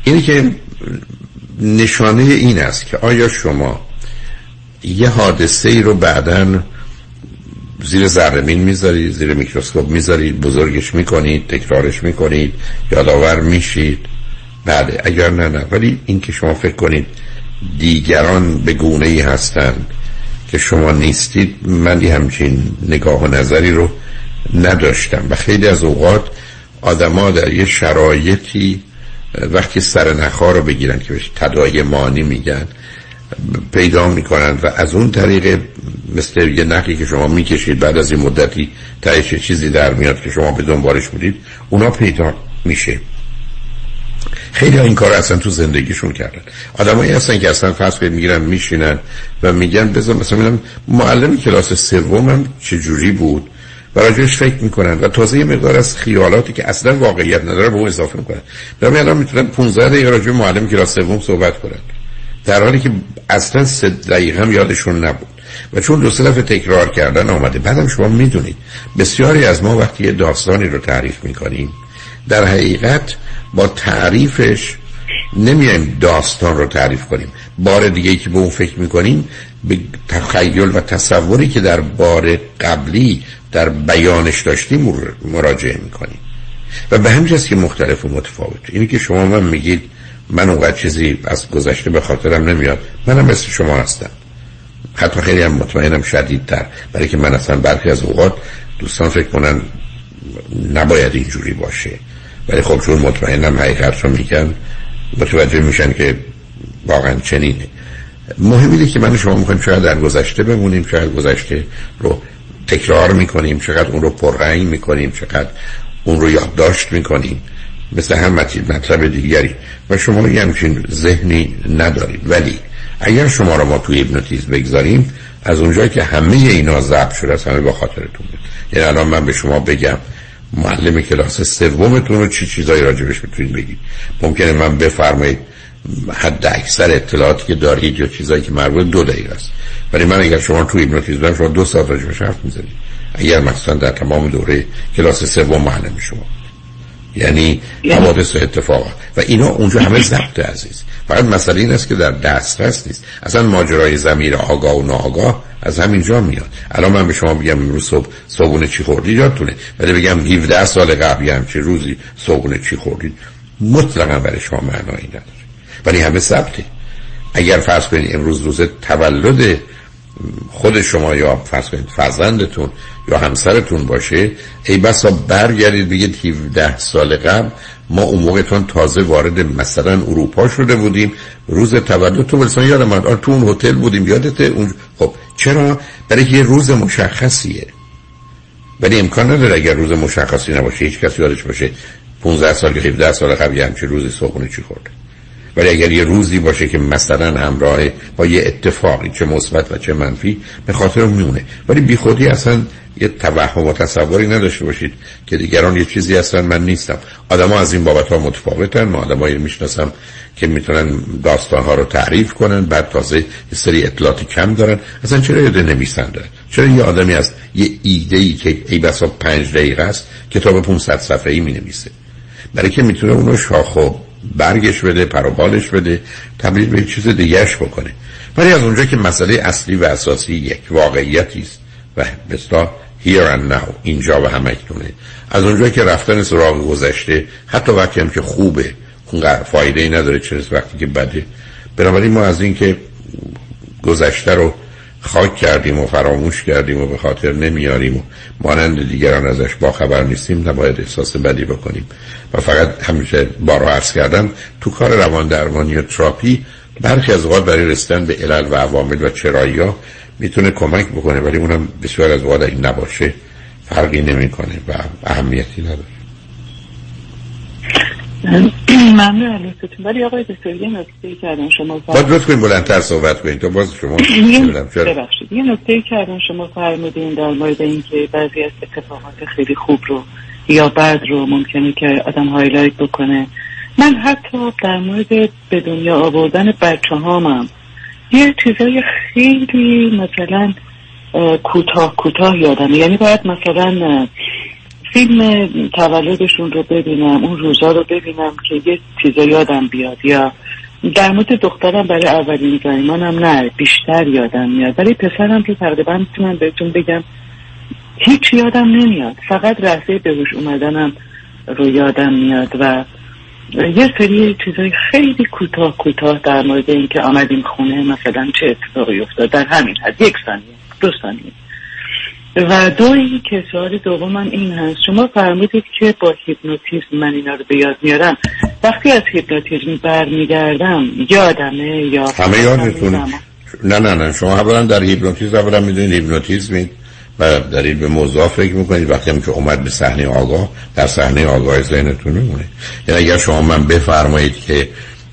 اینی که نشانه این است که آیا شما یه حادثه ای رو بعدا زیر زرمین می‌ذارید زیر میکروسکوپ می‌ذارید بزرگش می‌کنید تکرارش می‌کنید یادآور میشید. بله اگر نه نه. ولی این که شما فکر کنید دیگران به گونه ای هستند که شما نیستید من همچین نگاه و نظری رو نداشتم. و خیلی از اوقات آدما در یه شرایطی وقتی سر نخا رو بگیرن که بهش تدای مانی میگن پیدا می‌کنن و از اون طریق مثل یه نخی که شما می‌کشید بعد از این مدتی تایش چیزی در میاد که شما به دنبالش بودید اونا پیدا میشه. خیلی این کار اصلا تو زندگیشون کردن. آدمایی هستن که اصلا فرض کنید می‌گیرن میشینن و میگن بذار مثلا میگم معلم کلاس سومم چه جوری بود؟ و راجعش فکر می‌کنن و تازه یه مقدار از خیالاتی که اصلا واقعیت نداره به اون اضافه می‌کنن. برای الان می‌تونن 15 دقیقه راجع معلم کلاس سوم صحبت کنن. در حالی که اصلا سه دقیقه هم یادشون نبود. و چون دو سه تکرار کردن آمده. بعدم شما می‌دونید بسیاری از ما وقتی یه داستانی رو تعریف می‌کنیم در حقیقت با تعریفش نمیایم داستان رو تعریف کنیم. بار دیگه که به اون فکر می‌کنیم به تخیل و تصوری که در بار قبلی در بیانش داشتیم مراجعه می‌کنیم. و به همین که مختلف و متفاوت اینی که شما من میگید من اونقدر چیزی از گذشته به خاطرم نمیاد. منم مثل شما هستم. حتی خیلی هم مطمئنم شدیدتر. برای که من اصلا برخی از اوقات دوستان فکر کنن نباید اینجوری باشه. ولی خب چون مطمئنم حقیقت رو میگن متوجه میشن که واقعا چنینه. مهم اینه که من شما می‌خوایم شاید در گذشته بمونیم شاید گذشته رو تکرار می‌کنیم چقدر اون رو پررنگ می‌کنیم چقدر اون رو یادداشت می‌کنیم. مثل هم مطلب دیگری. و شما یه همچین ذهنی ندارید. ولی اگر شما رو ما توی هیپنوتیزم بگذاریم از اونجایی که همه اینا ضبط شده از همه با خاطرتون بود یعنی الان من به شما بگم معلم کلاس سومتون رو چی چیزایی راجبش می‌تونید بگید؟ ممکنه من بفرمایید حد اکثر اطلاعاتی که دارید یا چیزایی که مربوط دو دقیقه است. ولی من اگر شما توی هیپنوتیزم شما دو ساعت راجبش حرف می‌زنید. اگر مثلا در تمام دوره کلاس سوم معلم شما. یعنی, یعنی حوادث و اتفاقات. و اینا اونجا همه ضبط عزیز. فقط مسئله این است که در دسترس نیست. اصلا ماجرای زمیر آگاه و ناآگاه از همینجا میاد. الان من به شما بگم امروز صبح صبحونه چی خوردی؟ یادتونه. ولی بگم 17 سال قبلی هم چه روزی صبحونه چی خوردید مطلقا برای شما معنایی نداره. ولی همه ثبته اگر فرض کنید امروز روز تولد خود شما یا فرض کنید فرزندتون یا همسرتون باشه ای بسا برگردید بگید 17 سال قبل ما اون موقعتون تازه وارد مثلا اروپا شده بودیم. روز تولد تو بلسان یادم من تو اون هتل بودیم. یادته اون خب چرا؟ برای یه روز مشخصیه. ولی امکان نداره اگر روز مشخصی نباشه هیچ کسی یادش باشه 15 سال یا 17 سال قبل همچین روزی صبحونه چی خورده. ولی اگر یه روزی باشه که مثلا همراه با یه اتفاقی چه مثبت و چه منفی به خاطر میونه. ولی بیخودی اصلا یه توهم و تصوری نداشته باشید که دیگران یه چیزی هستن من نیستم. آدم ها از این بابت ها متفاوتن. ما آدم هایی می‌شناسم که می‌تونن داستان ها رو تعریف کنن بعد تازه یه سری اطلاعاتی کم دارن. اصلا چرا یه نویسنده؟ چرا یه آدمی از یه ایده ای که ای بسا پنج دقیقه است کتاب 500 صفحه ای می نویسه برای که می‌تونه اونو شاخ و برگش بده پروبالش بده تبدیل به چیز دیگهش بکنه. ولی از اونجا که مسئله اصلی و اساسی یک واقعیتی است و بستا here and now اینجا و همه اکنونه از اونجا که رفتن سراغ گذشته حتی وقتی هم که خوبه اونقدر فایده ای نداره چه وقتی که بده. بنابراین ما از اینکه گذشته رو خاک کردیم و فراموش کردیم و به خاطر نمیاریم و مانند دیگران ازش با خبر نیستیم نباید احساس بدی بکنیم. و فقط همیشه بارا عرض کردم تو کار روان درمانی و تراپی برخی از اوقات برای رسیدن به علل و عوامل و چرایی ها می‌تونه کمک بکنه ولی اونم بسیار از اوقات این نباشه فرقی نمی‌کنه و اهمیتی نداره. ممنون علیستون ولی آقای دکتر یه نکته کردن شما باید لطف کنیم بلندتر صحبت کنیم. تو باز شما ببخشید. یه نکته کردن شما فرمودین در مورد اینکه بعضی از اتفاقات خیلی خوب رو یا بد رو ممکنه که آدم هایلایت بکنه. من حتی در مورد به دنیا آوردن بچه هامم یه چیزای خیلی مثلا کوتاه کوتاه یادمه. یعنی باید مثلا فیلم تولدشون رو ببینم اون روزا رو ببینم که یه چیزا یادم بیاد. یا در مورد دخترم برای اولین زایمانم نه بیشتر یادم میاد. برای پسرم که تقریبا می‌تونم بهتون بگم هیچ یادم نمیاد. فقط رهسه بهوش اومدنم رو یادم میاد و یه سری چیزای خیلی کوتاه کوتاه در مورد اینکه آمدیم خونه مثلا چه اتفاقی افتاد. در همین حد یک ثانیه دو ثانیه. و دوی که سوال دوم این هست. شما فرمودید که با هیپنوتیزم من اینا رو به یاد میارم. وقتی از هیپنوتیزم برمیگردم یادمه یا همه یادتون نه نه نه. شما اولا در هیپنوتیزم اولا می‌دونید هیپنوتیزم و دارید به موضوع فکر می‌کنید. وقتی هم که اومد به صحنه آگاه در صحنه آگاه ذهنتون میمونه یعنی اگر شما من بفرمایید که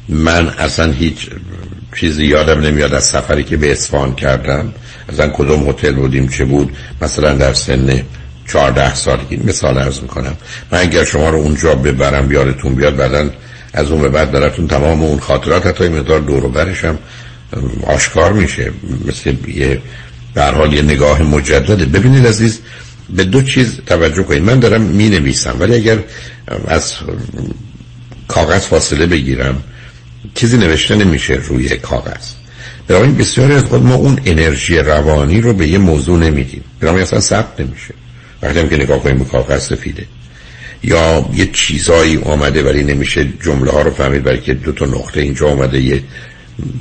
من اصلا هیچ چیزی یادم نمیاد از سفری که به اصفهان کردم اصلا کدوم هتل بودیم چه بود. مثلا در سن 14 سالگی مثال ارز می‌کنم. من اگر شما رو اونجا ببرم یادتون بیاد بعدا از اون به بعد براتون تمام اون خاطرات حتی مقدار دور و برش هم آشکار میشه. مثل یه در حال یه نگاه مجدده. ببینید عزیز به دو چیز توجه کنید. من دارم می نویسم ولی اگر از کاغذ فاصله بگیرم چیزی نوشته نمیشه روی کاغذ. بنابراین بسیاری از خود ما اون انرژی روانی رو به یه موضوع نمیدیم. بنابراین اصلا ثبت نمیشه. وقتی هم که نگاه کنیم به کاغذ سفیده. یا یه چیزایی آمده ولی نمیشه جمله ها رو فهمید برای که دو تا نقطه اینجا آمده یه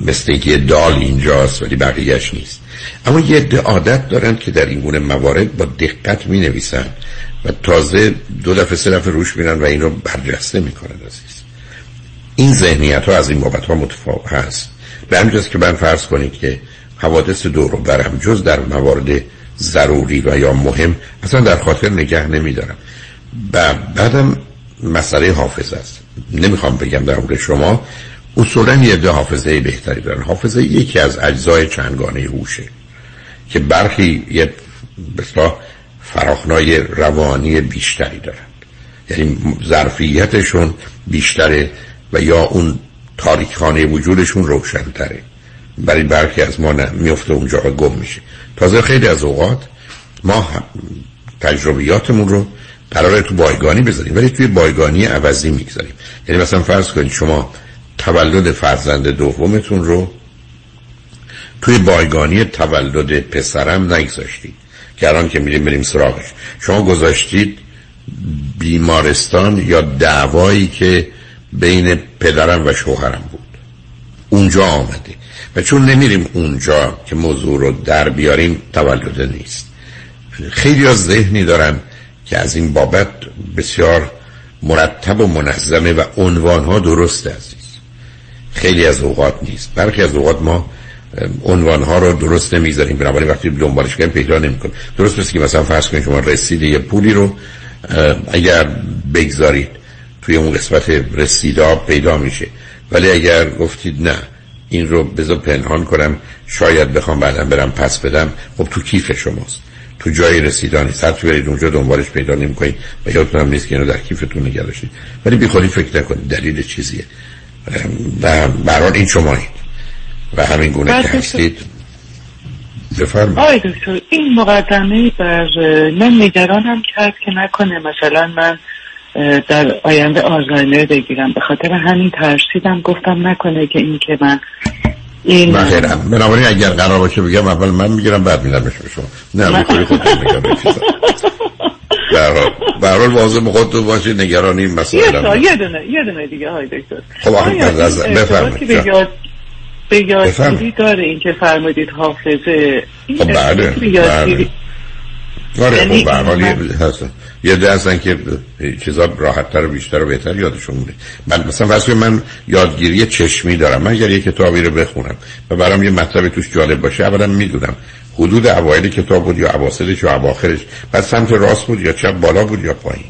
مثل یه دال اینجاست ولی بقیهش نیست. اما یه عادت دارن که در این گونه موارد با دقت می نویسن و تازه دو دفعه سه دفعه روش میرن و این رو برجسته می‌کنن عزیز. این ذهنیت ها از این بابت ها متفاوت هست. به همینجاست که من فرض کنید که حوادث دور برم جز در موارد ضروری و یا مهم اصلا در خاطر نگه نمیدارم. و بعدم مسئله حافظ است. نمی‌خوام بگم در مورد شما اصولا یه ده حافظه بهتری دارن. حافظه یکی از اجزای چندگانه هوشه که برخی یه بسیار فراخنای روانی بیشتری دارن. یعنی ظرفیتشون بیشتره و یا اون تاریخانه وجودشون روشنتره. برای برخی از ما میفته اونجا گم میشه. تازه خیلی از اوقات ما تجربیاتمون رو قراره تو بایگانی بذاریم ولی توی بایگانی عوضی می‌گذاریم. یعنی مثلا فرض کنید شما تولد فرزند دومتون رو توی بایگانی تولد پسرم نگذاشتید که الان که میریم بریم سراغش. شما گذاشتید بیمارستان یا دعوایی که بین پدرم و شوهرم بود. اونجا آمده. و چون نمیریم اونجا که موضوع رو در بیاریم تولد نیست. خیلی از ذهنی دارن که از این بابت بسیار مرتب و منظمه و عنوان درست عزیز. خیلی از اوقات نیست. برخی از اوقات ما عنوان ها رو درست نمی‌ذاریم. بنابراین وقتی دنبالش کنیم پیدا نمی‌کنیم. درست مثل که مثلا فرض کنید شما رسیده یه پولی رو اگر بگذارید. توی اون قسمت رسیدا پیدا میشه. ولی اگر گفتید نه این رو بذار پنهان کنم شاید بخوام بعدا برم پس بدم. خب تو کیف شماست. تو جای رسیدانی نیست. هر برید اونجا دنبالش پیدا نمی‌کنید و یادتون هم نیست که اینو در کیفتون نگه داشتید. ولی بیخودی فکر نکنید. دلیل چیزیه. و برحال این شمایید. و همین گونه که هستید. بفرمایید. آی دکتر این مقدمه بر من نگرانم کرد که نکنه مثلا من در آینده آزایمر بگیرم. به خاطر همین ترسیدم. گفتم نکنه که این که من این بخیرم بنابراین اگر قرار باشه بگم اول من می‌گیرم بعد میدمش به شما. نه می‌خوری خود میگم به حال واضح خودتون باشید نگرانی مسئله یه دونه یه دونه دیگه های دکتر. خب آخه بفرمایید. به یادگیری داره این که فرمودید حافظه؟ خب بله آره خب به حال یه ده هستن. که چیزا راحتتر و بیشتر و بهتر یادشون مونه من مثلا واسه من یادگیری چشمی دارم. من اگر یه کتابی رو بخونم و برام یه مطلب توش جالب باشه اولا می‌دونم حدود اوایل کتاب بود یا اواسطش یا اواخرش. بعد سمت راست بود یا چپ بالا بود یا پایین.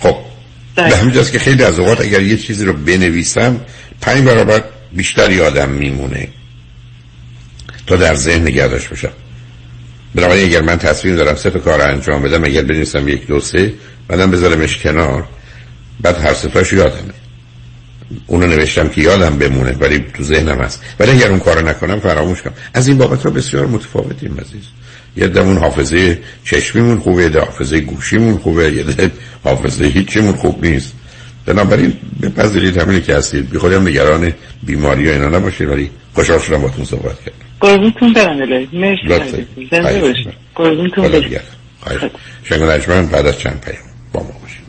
خب به همینجاست که خیلی از اوقات اگر یه چیزی رو بنویسم پنج برابر بیشتر یادم میمونه تا در ذهن نگه داشت باشم. بنابراین اگر من تصمیم دارم سه تا کار انجام بدم اگر بنویسم یک دو سه بعدم بذارمش کنار بعد هر ستاش یادمه. اونو نوشتم که یادم بمونه ولی تو ذهنم هست. ولی اگر اون کارو نکنم فراموش کنم. از این بابت ها بسیار متفاوتیم عزیز. یه دمون حافظه چشمیمون خوبه یه حافظه گوشیمون خوبه یه حافظه هیچیمون خوب نیست. بنابراین بپذیرید همینی که هستید. بی خودم نگران بیماری و اینا نباشید ولی خوشحال شدم باتون صحبت کردم. قربونتون برم الهی. مرسی زنده باشید. قربونتون برم. شنگ بعد از چند پیام با ما باشید.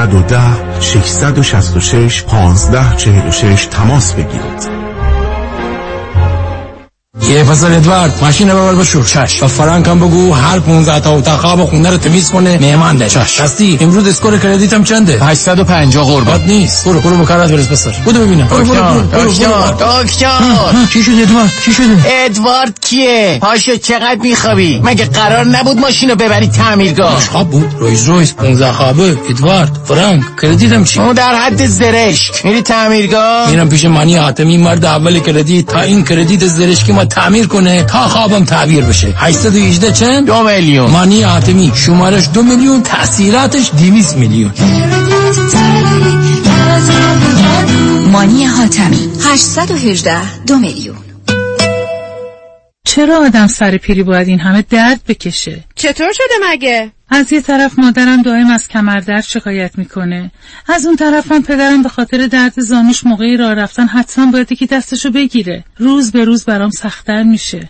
310 666 1546 تماس بگیرید. یه پسر ادوارد ماشین رو ببر بشور چشم به فرانک هم بگو هر 15 تا اتاق خواب خونه رو تمیز کنه مهمان داریم. چشم. راستی امروز score credit م چنده؟ 850 قربان. Nice. برو برو به کارات برس پسر بدو ببینم. دکتر دکتر دکتر. چی شد ادوارد چی شده؟ ادوارد کیه؟ پاشو چقدر میخوابی؟ مگه قرار نبود ماشین رو ببری تعمیرگاه؟ خواب بود. Rolls Royce. 15 خوابه. ادوارد فرانک credit م چی؟ اون در حد زرشک. میری تعمیرگاه؟ میرم پیش مانی حاتمی مرد اول credit. تا این credit زرشکی تعمیر کنه تا خوابم تعبیر بشه. 818 چند؟ دو میلیون. مانی حاتمی شمارش دو میلیون. تاثیراتش 200 میلیون. مانی حاتمی 818 دو میلیون. چرا آدم سر پیری باید این همه درد بکشه؟ چطور شده مگه؟ از یه طرف مادرم دائم از کمردرد شکایت می‌کنه. از اون طرف هم پدرم به خاطر درد زانوش موقعی راه رفتن حتما باید که دستشو بگیره. روز به روز برام سختتر میشه.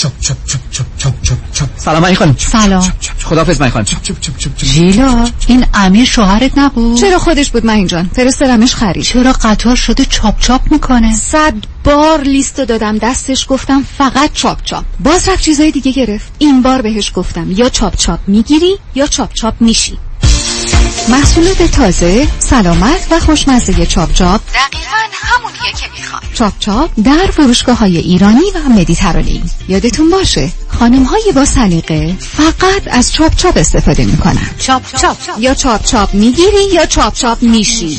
چپ چپ چپ چپ چپ چپ چپ سلام علی خانم سلام. خدافظ من خانم ژیلا این امیر شوهرت نبود؟ چرا خودش بود من جان؟ فرستادمش خرید. چرا قطار شده چاپ چاپ می‌کنه؟ صد بار لیستو دادم دستش گفتم فقط چاپ چاپ. باز رفت چیزای دیگه گرفت. این بار بهش گفتم یا چاپ چاپ می‌گیری یا چاپ چاپ میشی. محصولات تازه سلامت و خوشمزه چاپ چاپ دقیقا همونیه که می‌خوام چاپ چاپ در فروشگاه های ایرانی و مدیترانه‌ای. یادتون باشه خانم های با سلیقه فقط از چاپ چاپ استفاده می‌کنن. چاپ چاپ یا چاپ چاپ می‌گیری یا چاپ چاپ میشی.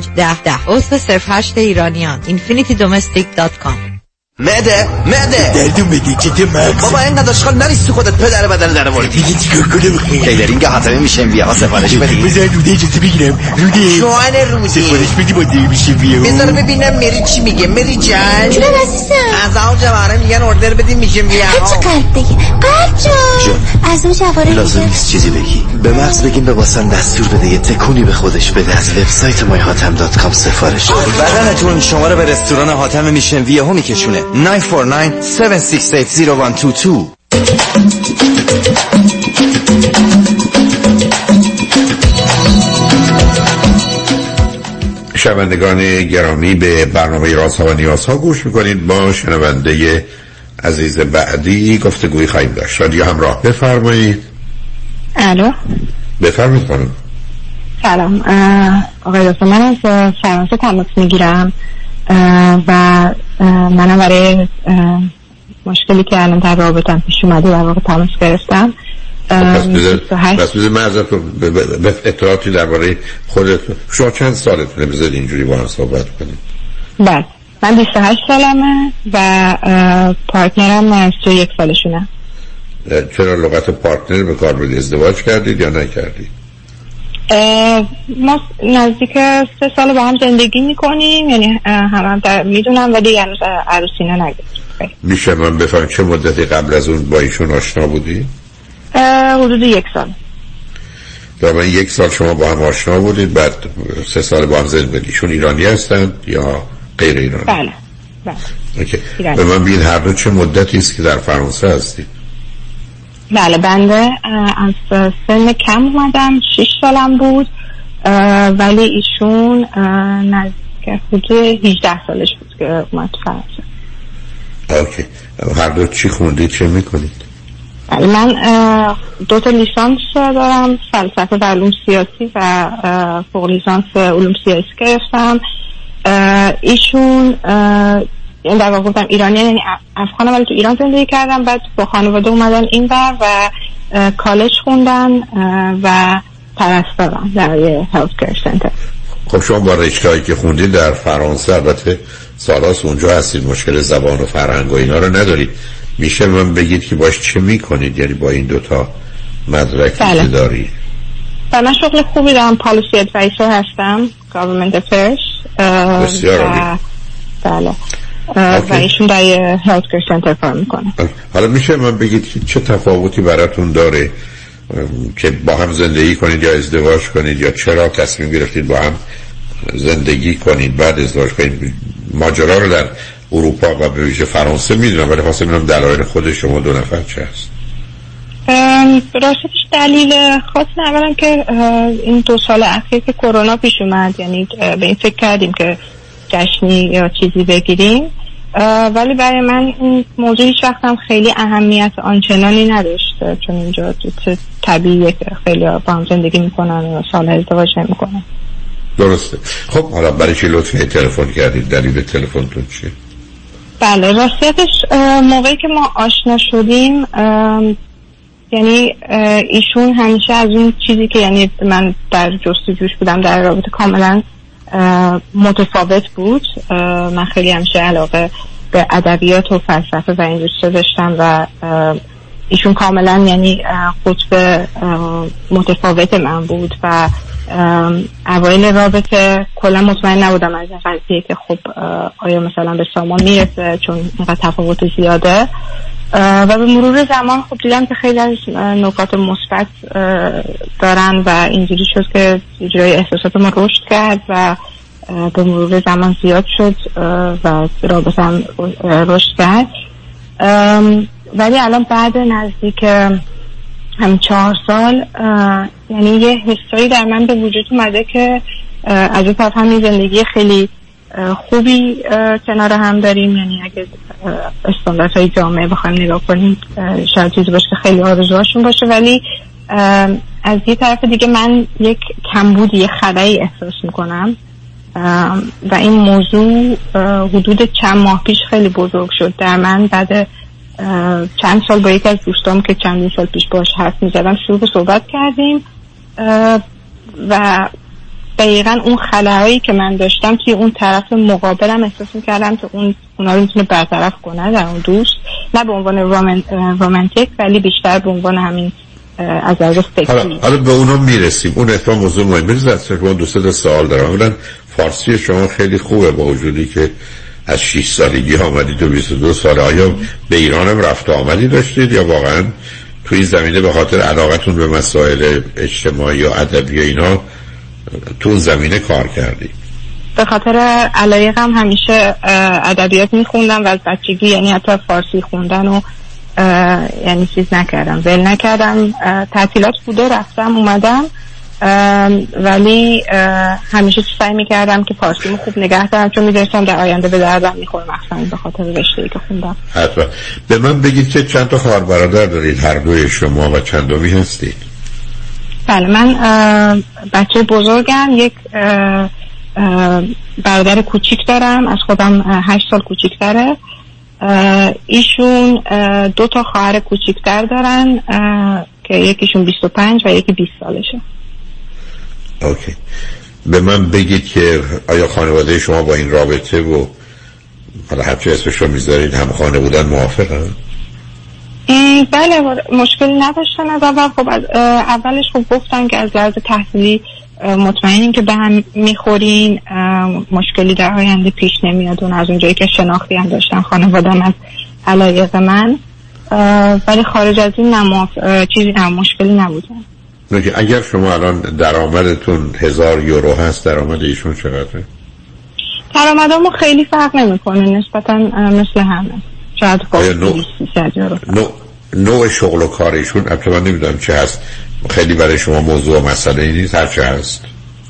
ده ده. عضو صرف هشت ایرانیان. infinitydomestic.com معده معده دردو میگی چه مغز بابا اینقدر اشغال نریست تو خودت پدر بدن در مورد دیگه چیکار کنم؟ کیدرینگ حاتمه میشه بیا سفارش بدی بذار روده اجازه بگیرم. روده جوان روده سفارش بدی با دیر میشه بیا. بذار ببینم میری چی میگه. میری جان. جونم عزیزم. از اون جواره میگن اوردر بدیم میشه بیا. هرچی قلب بگی. قلب جان. از اون جواره لازم نیست چیزی بگی. به مغز بگیم به واسن دستور بده. یه تکونی به خودش بده. از وبسایت مای هاتم دات کام سفارش. بدنتون شما رو به رستوران هاتم میشن ویهو میکشونه. 949 768 0122 شنوندگان گرامی به برنامه راست ها و نیاز ها گوش می‌کنید. با شنونده عزیز بعدی گفتگوی خواهیم داشت. رادیو همراه. بفرمایید. الو؟ بفرمایید خانم. سلام. آقای من از فرانسه تماس می‌گیرم. و منم برای مشکلی که الان در رابطم پیش اومده در واقع تماس گرفتم. پس بذار من اطلاعاتی درباره خودتون شما چند سالتونه؟ بذارید اینجوری با هم صحبت کنید بله. من 28 سالمه و پارتنرم 31 سالشونه. چرا لغت پارتنر به کار بودی؟ ازدواج کردید یا نکردید؟ ما نزدیک سه سال با هم زندگی می‌کنیم یعنی هم هم می‌دونم ولی هنوز عروسی نگرفتیم میشه من بفهم چه مدتی قبل از اون با ایشون آشنا بودی؟ حدود یک سال در من یک سال شما با هم آشنا بودید بعد سه سال با هم زندگی ایشون ایرانی هستند یا غیر ایرانی؟ بله بله اوکی. به من بین هر دو چه مدتی است که در فرانسه هستید؟ بله بنده از سن کم اومدم شش سالم بود ولی ایشون نزدیک حدود 18 سالش بود که اومد فرانسه. اوکی. هر دو چی خوندید چه می‌کنید؟ بله من دو تا لیسانس دارم فلسفه و علوم سیاسی و فوق لیسانس علوم سیاسی گرفتم. ایشون در واقع گفتم ایرانی یعنی افغانم ولی تو ایران زندگی کردم. بعد با خانواده اومدن این بر و کالج خوندن و پرستارم در یه سنتر خب شما با رشتهایی که خوندید در فرانسه البته سالاس اونجا هستید مشکل زبان و فرهنگ و اینا رو ندارید. میشه من بگید که باش چه می‌کنید؟ یعنی با این دوتا مدرکی بله. که دارید و من شغل خوبی دارم. پالیسی ادوایسر هستم government affairs بسیار. و بله. و ایشون در یه هلت سنتر کار می‌کنه. حالا میشه من بگید چه تفاوتی براتون داره که با هم زندگی کنید یا ازدواج کنید یا چرا تصمیم گرفتید با هم زندگی کنید بعد ازدواج کنید. ماجرا رو در اروپا و به ویژه فرانسه می‌دونم ولی خواستم ببینم دلایل خود شما دو نفر چه هست. راستش دلیل خاص اولا که این دو سال اخیر که کرونا پیش اومد یعنی به این فکر کردیم که جشنی یا چیزی بگیریم. ولی برای من این موضوع هیچ وقت هم خیلی اهمیت آنچنانی نداشت چون اینجا طبیعیه که خیلی با هم زندگی می‌کنن و سال ازدواج نمی‌کنن. درسته. خب حالا برای چی لطفی تلفن کردید؟ دلیل تلفنتون چیه؟ بله راستیتش اه، موقعی که ما آشنا شدیم یعنی ایشون همیشه از اون چیزی که یعنی من در جستجوش بودم در رابطه کاملا متفاوت بود. من خیلی همیشه علاقه به ادبیات و فلسفه و این چیزا داشتم و ایشون کاملا یعنی قطب متفاوت من بود و اوایل رابطه کلا مطمئن نبودم از این قضیه که خب آیا مثلا به سامان می‌رسه چون اینقدر تفاوت زیاده. و به مرور زمان خب دیدم که خیلی از نکات مثبت دارن و اینجوری شد که اجرای احساسات ما رشد کرد و به مرور زمان زیاد شد و رابطه هم رشد کرد. ولی الان بعد نزدیک هم چهار سال یعنی یه حسایی در من به وجود اومده که از اون طرف همین زندگی خیلی خوبی کنار هم داریم. یعنی اگه استاندارد های جامعه بخوایم نگاه کنیم شاید چیزی باشه که خیلی آرزوهاشون باشه. ولی از یه طرف دیگه من یک کمبود یه خلایی احساس می‌کنم. و این موضوع حدود چند ماه پیش خیلی بزرگ شد. در من بعد چند سال با یک از دوستام که چند سال پیش باش حرف می‌زدم شروع به صحبت کردیم. و دقیقا اون خلاهایی که من داشتم توی اون طرف مقابلم احساس می‌کردم که اون اونا رو می‌تونه برطرف کنه در اون دوست. نه به عنوان رومانتیک ولی بیشتر به عنوان همین از از حالا, حالا به اونا می‌رسیم. اون اتفاق موضوع مهم بریز از شما دو سه سوال دارم. اولا فارسی شما خیلی خوبه با وجودی که از 6 سالگی آمدید و 22 سال آیا به ایرانم رفت آمدی داشتید یا واقعا توی زمینه به خاطر علاقتون به مسائل اجتماعی یا ادبی اینا تو زمینه کار کردی. به خاطر علایقم همیشه ادبیات میخوندم و از بچگی یعنی حتی فارسی خوندن و یعنی چیز نکردم ول نکردم. تعطیلات بوده رفتم اومدم. ولی همیشه سعی می‌کردم که فارسی خوب نگه دارم چون می‌دونستم در آینده به دردم می‌خوره مخصوصا به خاطر رشته که خوندم. حتما. به من بگید که چند تا خواهر برادر دارید هر دوی شما و چند دومی هستید بله من بچه بزرگم یک برادر کوچیک دارم از خودم هشت سال کوچیکتره. ایشون دو تا خواهر کوچیکتر دارن که یکیشون 25 و یکی 20 سالشه. اوکی. به من بگید که آیا خانواده شما با این رابطه و حالا هرچی اسمش رو می‌ذارید هم خانه بودن موافقه بله مشکلی نداشتن. از اول خب از اولش خب گفتن که از لحاظ تحصیلی مطمئنیم که به هم می‌خورین. مشکلی در آینده پیش نمیاد. اون از اونجایی که شناختی هم داشتن خانوادم از علایق من. ولی خارج از این نماف... چیزی هم مشکلی نبودن اگر شما الان درآمدتون هزار یورو هست درآمد ایشون چقدره؟ درآمدمون خیلی فرق نمی‌کنه. نسبتا مثل همه. شاید نوع, نوع شغل و کارشون البته من نمی‌دونم چه هست. خیلی برای شما موضوع و مسئله نیست. هر چه هست.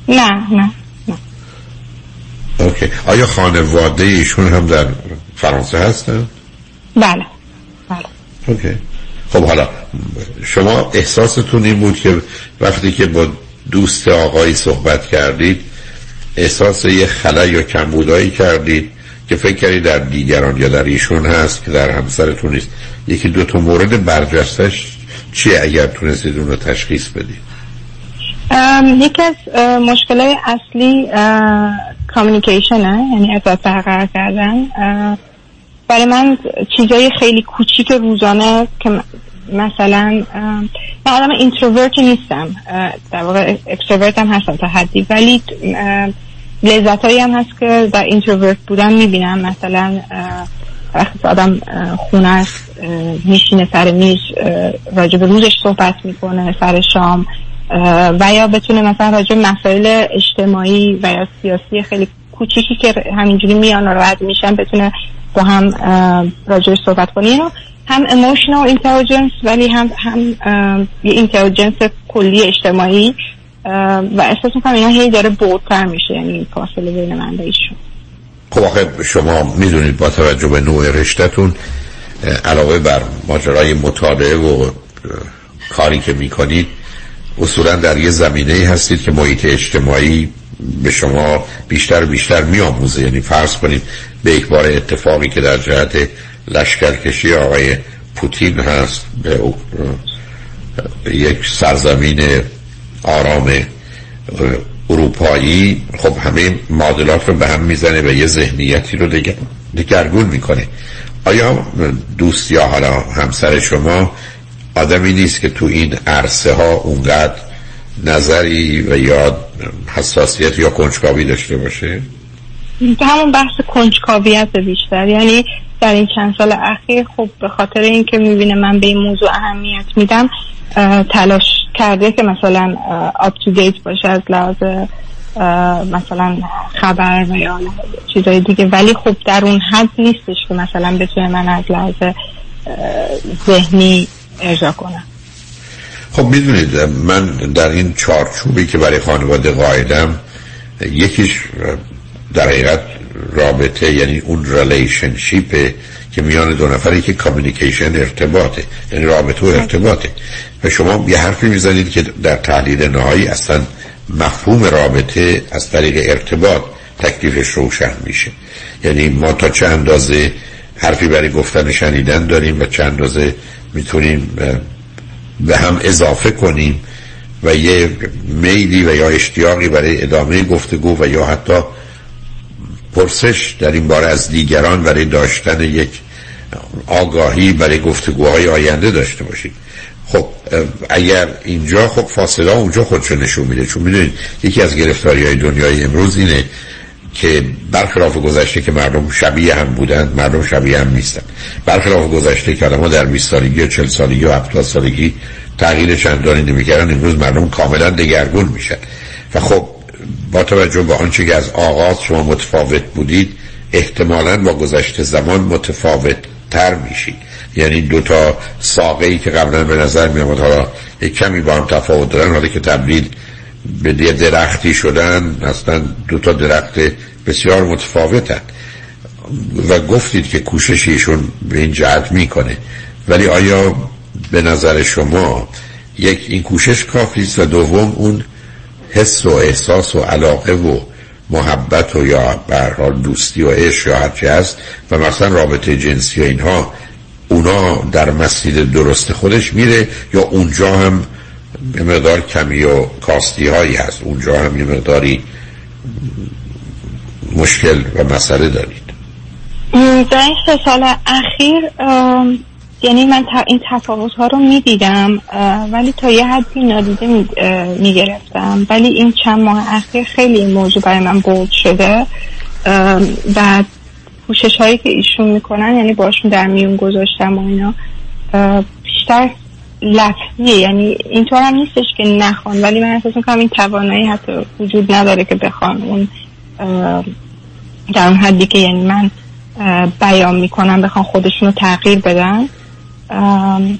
نه نه نه. اوکی. آیا خانواده ایشون هم در فرانسه هستن؟ بله. بله. اوکی. خب حالا شما احساستون این بود که وقتی که با دوست آقایی صحبت کردید احساس یه خلای یا کمبودایی کردید. که فکر کردید در دیگران یا در ایشون هست که در همسرتون نیست. یکی دو تا مورد برجستش چیه اگر تونستید اون رو تشخیص بدید؟ یکی از مشکل اصلی کامیونیکیشنه یعنی ارتباط برقرار کردن. برای من چیزای خیلی کوچیک روزانه که مثلا من آدم introvert ی نیستم. در واقع extrovert هم هستم تا حدی. ولی لذت هایی هم هست که در introvert بودن می‌بینم. مثلا وقتی آدم خونه است میشینه سر میز راجب روزش صحبت می‌کنه سر شام و یا بتونه مثلا راجب مسائل اجتماعی و یا سیاسی خیلی کوچیکی که همینجوری میان و رد میشن بتونه با هم راجبش صحبت کنه. هم emotional intelligence ولی هم هم یه اینتلیجنس کلی اجتماعی. و احساس می‌کنم اینا هی داره بودتر میشه یعنی فاصله بین من ایشون. خب آخه شما می‌دونید با توجه به نوع رشتهتون علاوه بر ماجرای مطالعه و کاری که می‌کنید اصولا در یه زمینه هستید که محیط اجتماعی به شما بیشتر بیشتر میآموزه. یعنی فرض کنید به یک بار اتفاقی که در جهت لشکرکشی آقای پوتین هست به یک سرزمین آرام اروپایی خب همه معادلات رو به هم می‌زنه و یه ذهنیتی رو دگرگون می‌کنه آیا دوست یا حالا همسر شما آدمی نیست که تو این عرصه ها اونقدر نظری و یا حساسیت یا کنجکاوی داشته باشه؟ همون بحث کنجکاویت بیشتر یعنی در این چند سال اخیر خب به خاطر اینکه می‌بینه من به این موضوع اهمیت میدم تلاش کرده که مثلا آپ تو دیت باشه از لحاظ مثلا خبر و چیزای دیگه. ولی خب در اون حد نیستش که مثلا بتونه من از لحاظ ذهنی ارضا کنم. خب می‌دونید من در این چارچوبی که برای خانواده قائلم یکیش در حقیقت رابطه یعنی اون relationship که میان دو نفری که communication ارتباطه یعنی رابطه و ارتباطه. و شما یه حرفی می‌زنید که در تحلیل نهایی اصلا مفهوم رابطه از طریق ارتباط تکلیفش روشن میشه. یعنی ما تا چه اندازه حرفی برای گفتن شنیدن داریم و چند اندازه می‌تونیم به هم اضافه کنیم و یه میلی و یا اشتیاقی برای ادامه گفتگو و یا حتی پرسش در این باره از دیگران برای داشتن یک آگاهی برای گفتگوهای آینده داشته باشید. خب اگر اینجا خب فاصله اونجا خودشو نشون میده. چون می‌دونید یکی از گرفتاری های دنیای امروز اینه که برخلاف گذشته که مردم شبیه هم بودند مردم شبیه هم نیستن برخلاف گذشته که آدم در 20 سالگی و 40 سالگی و 70 سالگی تغییر چندانی نمی‌کردن امروز مردم کاملا دگرگون میشن. و خب با توجه به آنچه که از آغاز شما متفاوت بودید احتمالا با گذشته زمان متفاوت تر میشید. یعنی دو تا ساقه ای که قبلا به نظر می آمد حالا یک کمی با هم تفاوت دارن حالا که تبدیل به درختی شدن اصلا دو تا درخت بسیار متفاوتن. و گفتید که کوششیشون به این جهت می‌کنه. ولی آیا به نظر شما یک این کوشش کافی است و دوم اون حس و احساس و علاقه و محبت و یا به دوستی و عشق یا هرچی هست و مثلا رابطه جنسی و اینها اونا در مسیر درست خودش میره یا اونجا هم یه مقدار کمی و کاستی هایی هست. اونجا هم یه مقداری مشکل و مسئله دارید. در این سه سال اخیر یعنی من این تفاوت ها رو می‌دیدم ولی تا یه حدی نادیده می‌گرفتم. ولی این چند ماه اخیر خیلی موضوع برای من بود شده. و پوشش هایی که ایشون می‌کنن یعنی باشون در میون گذاشتم و اینا بیشتر لفظیه. یعنی اینطور هم نیستش که نخوان ولی من احساس می‌کنم این توانایی حتی وجود نداره که بخوان اون در اون حدی که یعنی من بیان می‌کنم بخوان خودشون رو تغییر بدن.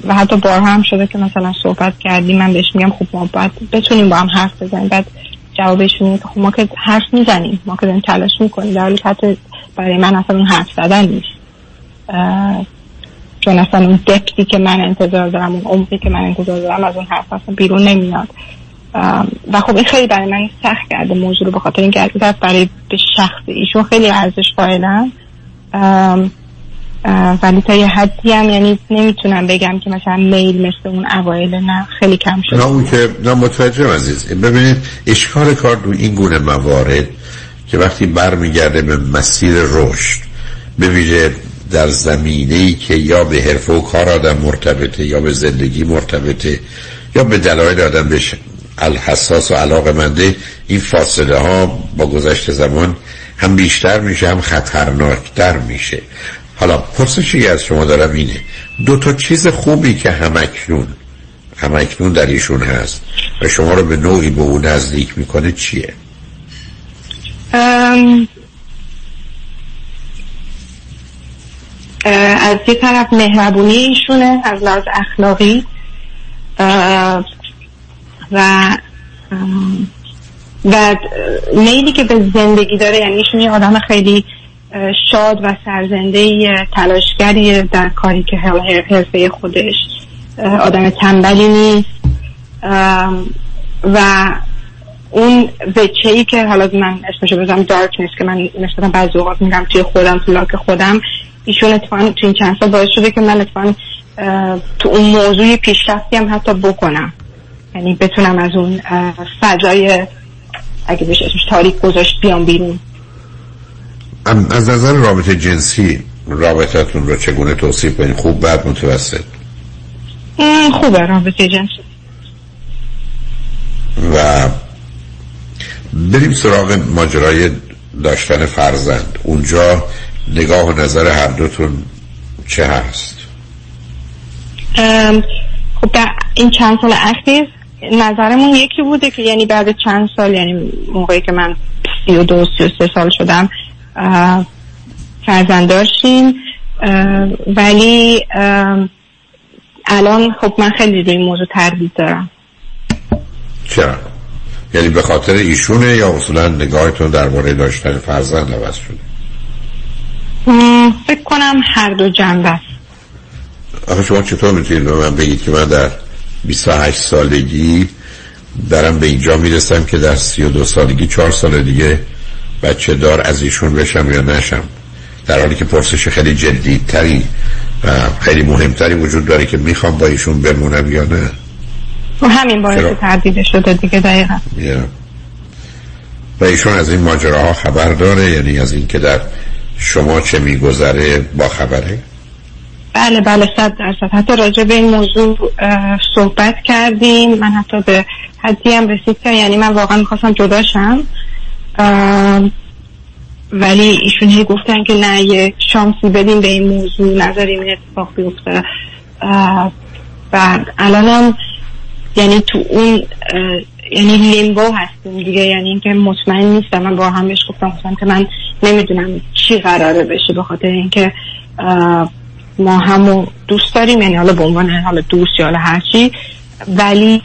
و حتی بارها هم شده که مثلا صحبت کردیم من بهش میگم خب ما باید بتونیم با هم حرف بزنیم. بعد جوابشون که خب ما که حرف می‌زنیم ما که داریم تلاش می‌کنیم. در حالی حتی برای من اصلا اون حرف زدن نیست. چون اصلا اون دپتی که من انتظار دارم اون عمقی که من انتظار دارم از اون حرف اصلا بیرون نمیاد. و خب این خیلی برای من سخت کرده موضوع رو به خاطر اینکه برای به شخص ایشون خیلی ارزش قائلم. ولی تا یه حدی هم یعنی نمی‌تونم بگم که مثلا میل مثل اون اوایل نه خیلی کم شد. نه اون که نه متوجه عزیز. ببینید اشکال کار دو این گونه موارد که وقتی برمیگرده به مسیر رشد به ویژه در زمینه ای که یا به حرف و کار آدم مرتبطه یا به زندگی مرتبطه یا به دلایل آدم بشه الحساس و علاقه منده این فاصله ها با گذشت زمان هم بیشتر میشه هم خطرناکتر میشه. حالا پرسشی از شما دارم اینه. دو تا چیز خوبی که همکنون همکنون در ایشون هست و شما رو به نوعی به اون نزدیک می‌کنه چیه؟ از یه طرف مهربونی ایشونه از لحاظ اخلاقی و و میلی که به زندگی داره یعنی ایشون یه آدم خیلی شاد و سرزنده تلاشگری در کاری که حرفه خودش آدم تنبلی نیست. و اون وچه ای که حالا من اسمشو بزنم دارک نیست که من مثلا بعضی اوقات میگم توی خودم تو لاک خودم ایشون اتفاقا تو این چند سال باعث شده که من اتفاقا تو اون موضوع پیشرفتی هم حتی بکنم. یعنی بتونم از اون فضای اگه بشه اسمش تاریک گذاشت بیام بیرون. از نظر رابطه جنسی رابطتون رو چگونه توصیف کنید خوب بعد متوسط؟ خوبه رابطه جنسی. و بریم سراغ ماجرای داشتن فرزند. اونجا نگاه و نظر هر دوتون چه هست؟ خب در این چند سال اخیر نظرمون یکی بوده که یعنی بعد چند سال یعنی موقعی که من سی و دو سی و سه سال شدم فرزند داشتیم ولی الان خب من خیلی روی این موضوع تردید دارم. چرا؟ یعنی به خاطر ایشونه یا اصولا نگاهتون درباره داشتن فرزند عوض شده؟ فکر کنم هر دو جنبه است. آخه شما چطور می‌تونید به من بگید که من در 28 سالگی دارم به اینجا می‌رسم که در 32 سالگی چهار سال دیگه بچه دار از ایشون بشم یا نشم. در حالی که پرسش خیلی جدیدتری و خیلی مهمتری وجود داره که می‌خوام با ایشون بمونم یا نه. و همین باعث تردید شده دیگه دقیقا. و ایشون از این ماجراها خبر داره یعنی از اینکه در شما چه میگذره با خبره؟ بله بله صد درصد. حتی راجع به این موضوع صحبت کردیم. من حتی به حدی هم رسید که یعنی من واقعا می‌خواستم جداشم ولی ایشون هی گفتن که نه یه شانسی بدیم به این موضوع نظریم این اتفاق بیفته. و الانم یعنی تو اون یعنی لیمبو هستیم دیگه یعنی اینکه مطمئن نیستم. من با هم بهش گفتم گفتم که من نمی‌دونم چی قراره بشه به خاطر اینکه ما همو دوست داریم یعنی حالا به عنوان حالا دوست یا حالا هرچی. ولی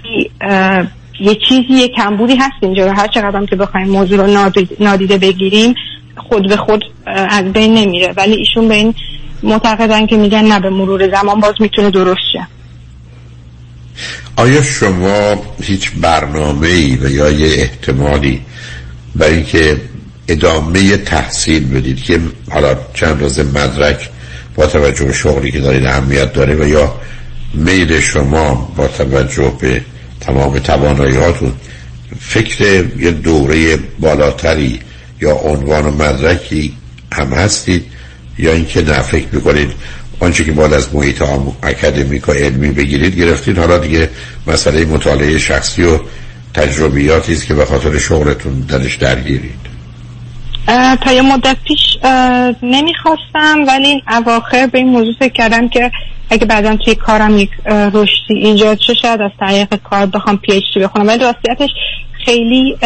یه چیزی یه کمبودی هست اینجا هر چقدر که بخوایم موضوع رو نادیده بگیریم خود به خود از بین نمیره. ولی ایشون به این معتقدن که میگن نه به مرور زمان باز می‌تونه درست شه. آیا شما هیچ برنامه ای و یا یه احتمالی برای اینکه ادامه تحصیل بدید که حالا چند روز مدرک با توجه به شغلی که دارید اهمیت داره و یا میل شما با توجه به تمام تواناییاتون فکر یه دوره بالاتری یا عنوان و مدرکی هم هستید یا اینکه نه فکر می‌کنید آنچه که باید از محیط اکادمیک و علمی بگیرید گرفتید حالا دیگه مسئله مطالعه شخصی و تجربیاتی است که به خاطر شغلتون درش درگیرید. تا یه مدت پیش نمی‌خواستم ولی اواخر به این موضوع فکر کردم که اگه بعدا توی کارم یک رشدی ایجاد شه شاید از طریق کار بخوام PhD بخونم. ولی راستیتش خیلی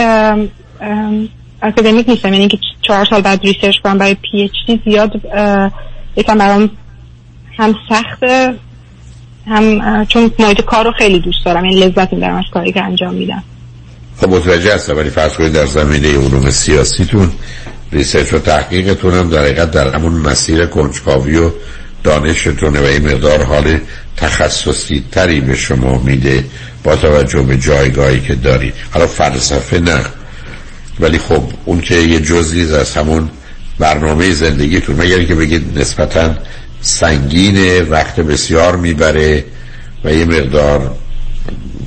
اکادمیک نیستم. یعنی که چهار سال بعد research کنم برای PhD زیاد یکم برام هم سخته هم چون محیط کار رو خیلی دوست دارم. یعنی لذت می‌برم از کاری که انجام میدم. خب متوجه هستم. ولی فرض کنید در زمینه علوم سیاسیتون ریسرچ و تحقیقتون هم در حقیقت در همون مسیر کنجکاوی و دانشتونه و این مقدار حال تخصصی تری به شما میده با توجه به جایگاهی که دارید حالا فلسفه نه. ولی خب اون که یه جزئی از همون برنامه زندگیتون مگر که بگید نسبتا سنگین وقت بسیار می‌بره و یه مقدار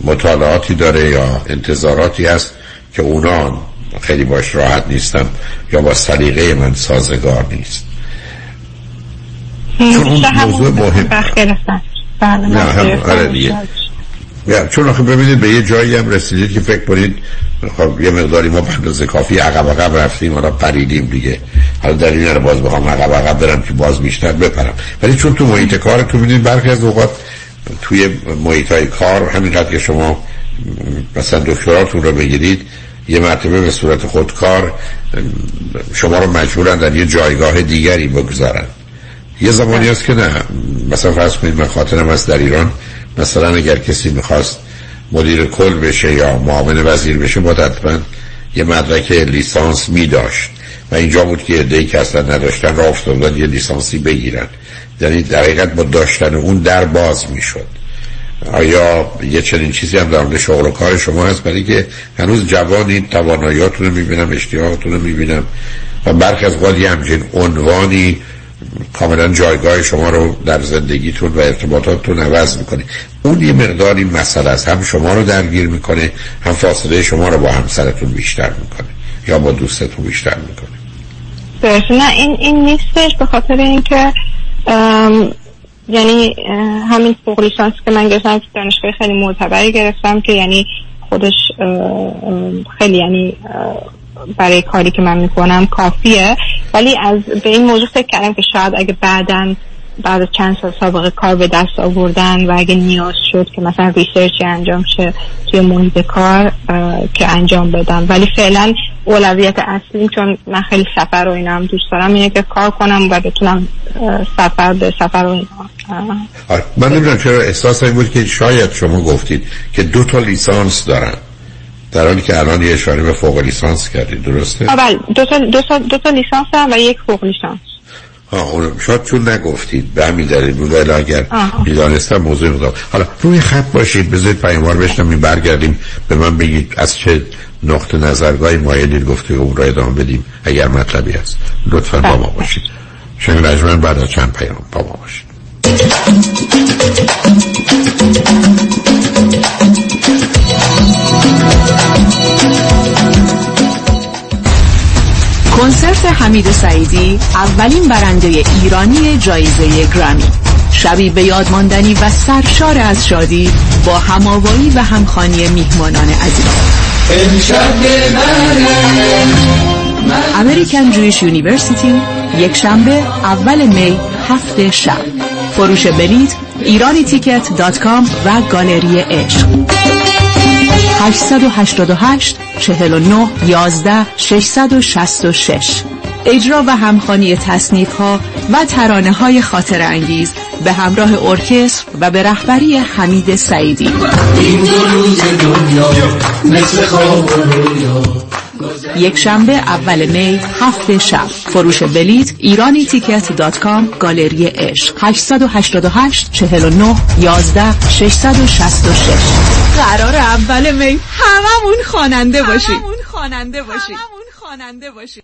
مطالعاتی داره یا انتظاراتی هست که اونا خیلی باش راحت نیستم یا با سلیقه من سازگار نیست. چون اون موضوع مهم. بله، نه هم آره دیگه. چون آخه ببینید به یه جایی هم رسیدید که فکر کنید خب یه مقداری ما به کافی عقب عقب رفتیم حالا پریدیم دیگه. حالا در این رو باز بخوام عقب عقب برم که باز بیشتر بپرم. ولی چون تو محیط کار تو ببینید برخی از اوقات توی محیط های کار همینقدر که شما مثلا دکتراتون رو بگیرید یه مرتبه به صورت خودکار شما رو مجبورن در یه جایگاه دیگری بگذارن. یه زمانی هست که نه. مثلا فرض کنید من خاطرم از در ایران. مثلا اگر کسی می‌خواست مدیر کل بشه یا معاون وزیر بشه باید حتما یه مدرک لیسانس می داشت و اینجا بود که ای که اصلا نداشتن را افتادن یه لیسانسی بگیرن. یعنی در حقیقت با داشتن اون در باز می‌شد. آیا یه چنین چیزی هم در شغل و کار شما هست؟ برای که هنوز جوانی تواناییاتون رو می‌بینم اشتیاقتون رو می‌بینم. و برخی از قالی همچین عنوانی کاملا جایگاه شما رو در زندگیتون و ارتباطاتتون عوض می‌کنه. اون یه مقداری مسئله است. هم شما رو درگیر می‌کنه هم فاصله شما رو با همسرتون بیشتر می‌کنه یا با دوستتون بیشتر می‌کنه. نه این این نیستش به خاطر اینکه یعنی همین فوق لیسانس که من گرفتم دانشگاه خیلی معتبری گرفتم که یعنی خودش خیلی یعنی برای کاری که من می‌کنم کافیه. ولی از به این موضوع فکر کردم که شاید اگه بعدا بعد از چند سال سابقه کار به دست آوردن و اگه نیاز شد که مثلا ریسرچی انجام شه توی محیط کار که انجام بدم. ولی فعلا اولویت اصلیم چون من خیلی سفر و اینا هم دوست دارم اینه که کار کنم و بتونم سفر به سفر و اینا. آره، من نمی‌دونم چرا احساس بود که شاید شما گفتید که دو تا لیسانس دارن. در حالی که الان یه اشاره به فوق لیسانس کردید درسته؟ بله. دو تا, دو, تا, دو تا لیسانس هم و یک فوق لیسانس. آه اونم شاید چون نگفتید به همین دلیل بود. ولی اگر می‌دانستم موضوع بودم حالا روی خط باشید بذارید پیاموار بشنم برگردیم به من بگید از چه نقطه نظرگاهی مایلید گفته او را ادامه بدیم اگر مطلبی هست. لطفا با ما باشید. شنگ رجمن بعد از چند پیام با ما باشید. کنسرت حمید سعیدی اولین برنده ایرانی جایزه گرامی شبی به یاد ماندنی و سرشار از شادی با هماوایی و همخوانی میهمانان عزیز. American Jewish University یک شنبه اول می هفت شب. فروش بلیت ایرانی تیکت dot com و گالری عشق. 888 49 11 666 اجرا و همخانی تصنیف ها و ترانه های خاطر انگیز به همراه ارکستر و به رهبری حمید سعیدی. این دو روز دنیا مثل خواب یک شنبه اول می هفته شب. فروش بلیت ایرانی تیکت دات کام گالری عشق. 888 49 11 666 قرار اول می. هممون خواننده باشیم هممون خواننده باشیم خواننده باشیم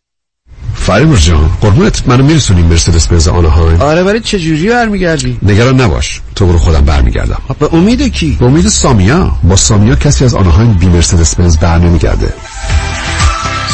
فریبر جان قربونت منو میرسونی مرسدس بنز آنهایم آره ولی چه جوری برمیگردی؟ نگران نباش تو برو خودم برمیگردم. به امید کی؟ به امید سامیا. با سامیا کسی از آنهایم بی مرسدس بنز بر نمیگرده.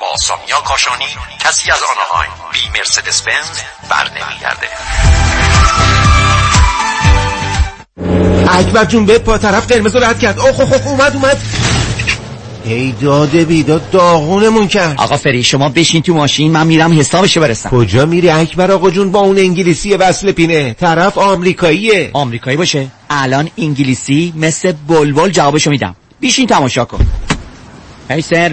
با سامیا کاشانی کسی از آنهایم. بی مرسدس بنز بر نمیگرده اکبر جون به پا طرف قرمز رو رد کرد. اوه اوه اومد اومد. ای داده بیداد داغونمون کرد. آقا فری شما بشین تو ماشین من میرم حسابشو برسم. کجا میری اکبر آقا جون؟ با اون انگلیسی وصل پینه. طرف آمریکاییه. آمریکایی باشه. الان انگلیسی مثل بلبل جوابشو میدم. بیشین تماشا کن. هی سر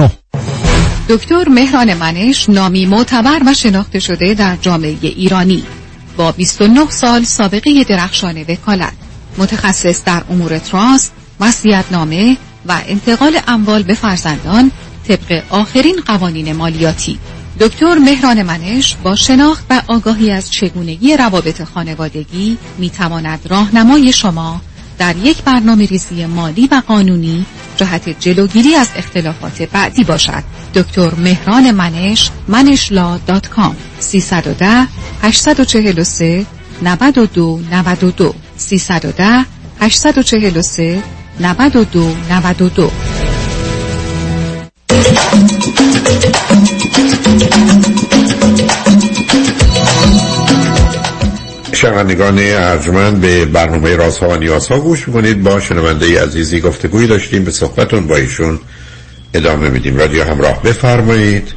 دکتر مهران منش نامی معتبر و شناخته شده در جامعه ایرانی. با 29 سال سابقه درخشان وکالت. متخصص در امور trust نامه و انتقال اموال به فرزندان طبق آخرین قوانین مالیاتی. دکتر مهران منش با شناخت و آگاهی از چگونگی روابط خانوادگی می تواند راهنمای شما در یک برنامه ریزی مالی و قانونی جهت جلوگیری از اختلافات بعدی باشد. دکتر مهران منش manesh law dot com 310 843 92 92 310 843 92 92 شنوندگان ارجمند به برنامه رازها و نیازها گوش می‌کنید. با شنونده عزیزی گفتگوی داشتیم. به صحبتون با ایشون ادامه میدیم. رادیو همراه بفرمایید.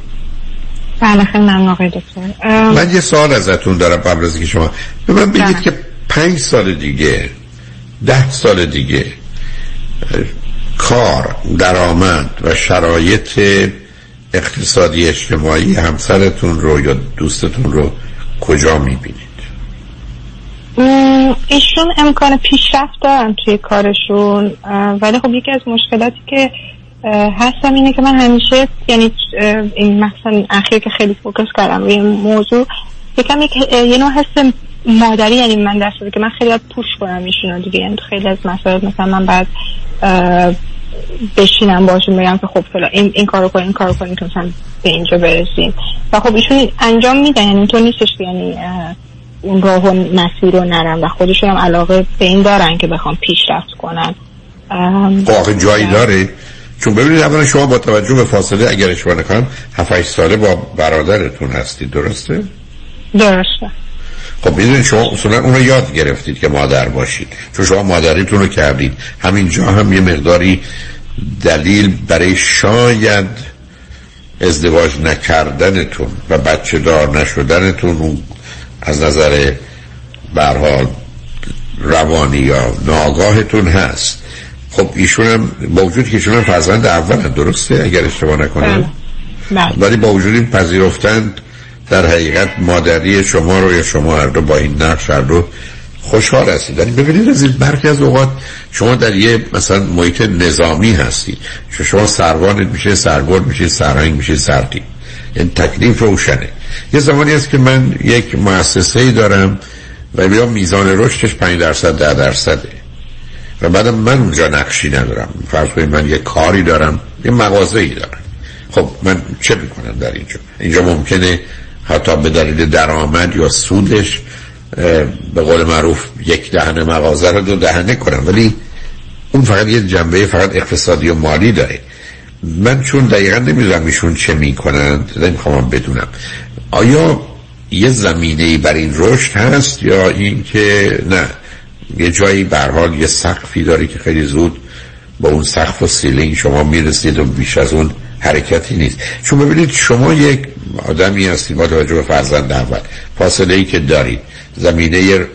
بله خیلی ممنون آقای دکتر. من یه سوال ازتون دارم قبل از که شما به من بگید که پنج سال دیگه ده سال دیگه کار درآمد و شرایط اقتصادی اجتماعی همسرتون رو یا دوستتون رو کجا می‌بینید؟ ایشون امکان پیشرفت دارن توی کارشون ولی خب یکی از مشکلاتی که هستم اینه که من همیشه یعنی این مثلا اخیر که خیلی فوکس کردم روی موضوع یکم یک یه نوع حس مادری یعنی من دست که من خیلی پوش کنم ایشون دیگه یعنی خیلی از مسائل مثلا من بعد بشینم باشون بگم که خب فلا این, این کارو کن این کارو کن که مثلا به اینجا برسیم. و خب ایشون انجام میدن یعنی تو نیستش یعنی اون راه و مسیر رو نرم و خودشون هم علاقه به این دارن که بخوام پیشرفت کنن واقع جایی داره. چون ببینید اولا شما با توجه به فاصله اگر اشتباه نکنم 7 ساله با برادرتون هستید درسته؟ درسته. خب می‌دونید شما اصولا اون رو یاد گرفتید که مادر باشید. چون شما مادریتون رو کردید. همینجا هم یه مقداری دلیل برای شاید ازدواج نکردنتون و بچه دار نشدنتون از نظر برحال روانی یا ناگاهتون هست. خب ایشون هم با وجود که ایشون هم فرزند اول درسته؟ اگر اشتباه نکنم. بله. ولی با وجود این پذیرفتند در حقیقت مادری شما رو یا شما هر دو با این نقش هر دو خوشحال هستید. یعنی ببینید از این برخی از اوقات شما در یه مثلا محیط نظامی هستید شما سروانت میشه سرگرد میشه سرهنگ میشه سرتیم این تکلیف روشنه. یه زمانی هست که من یک مؤسسه ای دارم و بیا میزان رشدش 5 درصد 10 درصده. و بعدم من اونجا نقشی ندارم. فرض کنید من یه کاری دارم یه مغازه ای دارم. خب من چه می‌کنم در اینجا؟ اینجا ممکنه حتی به دلیل درآمد یا سودش به قول معروف یک دهنه مغازه رو دو دهنه کنم. ولی اون فقط یه جنبه فقط اقتصادی و مالی داره. من چون دقیقا نمی‌دونم ایشون چه می‌کنند نمی‌خوام بدونم. آیا یه زمینه بر این رشد هست یا اینکه نه؟ یه جایی برحال یه سقفی داره که خیلی زود با اون سقف و سیلینگ شما می‌رسید و بیش از اون حرکتی نیست. چون ببینید شما یک آدمی هستید با توجه به فرزند اول فاصله ای که دارید زمینه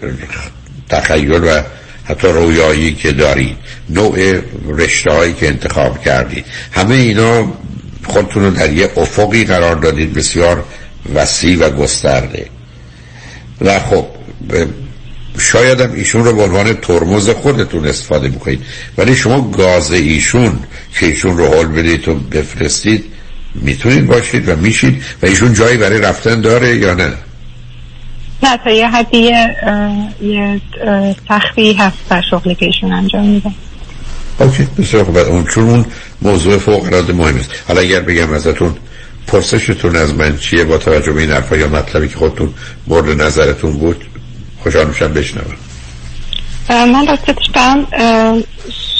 تخیل و حتی رویایی که دارید نوع رشته هایی که انتخاب کردید همه اینا خودتون رو در یه افقی قرار دادید. بسیار وسیع و گسترده. و خب شاید هم ایشون رو به عنوان ترمز خودتون استفاده بکنید ولی شما گاز ایشون که ایشون رو حال بدید و بفرستید می‌تونید باشید و میشید و ایشون جایی برای رفتن داره یا نه؟ نه تا یه حدی یه تخفی هست در شغلی که ایشون انجام میده. اوکی بسیار خوب. اون چون اون موضوع فوق العاده مهم است. حالا اگر بگم ازتون پرسشتون از من چیه با توجه به این حرفا یا مطلبی که خودتون مورد نظرتون بود؟ خوشحال میشم بشنوم. من راستش دارم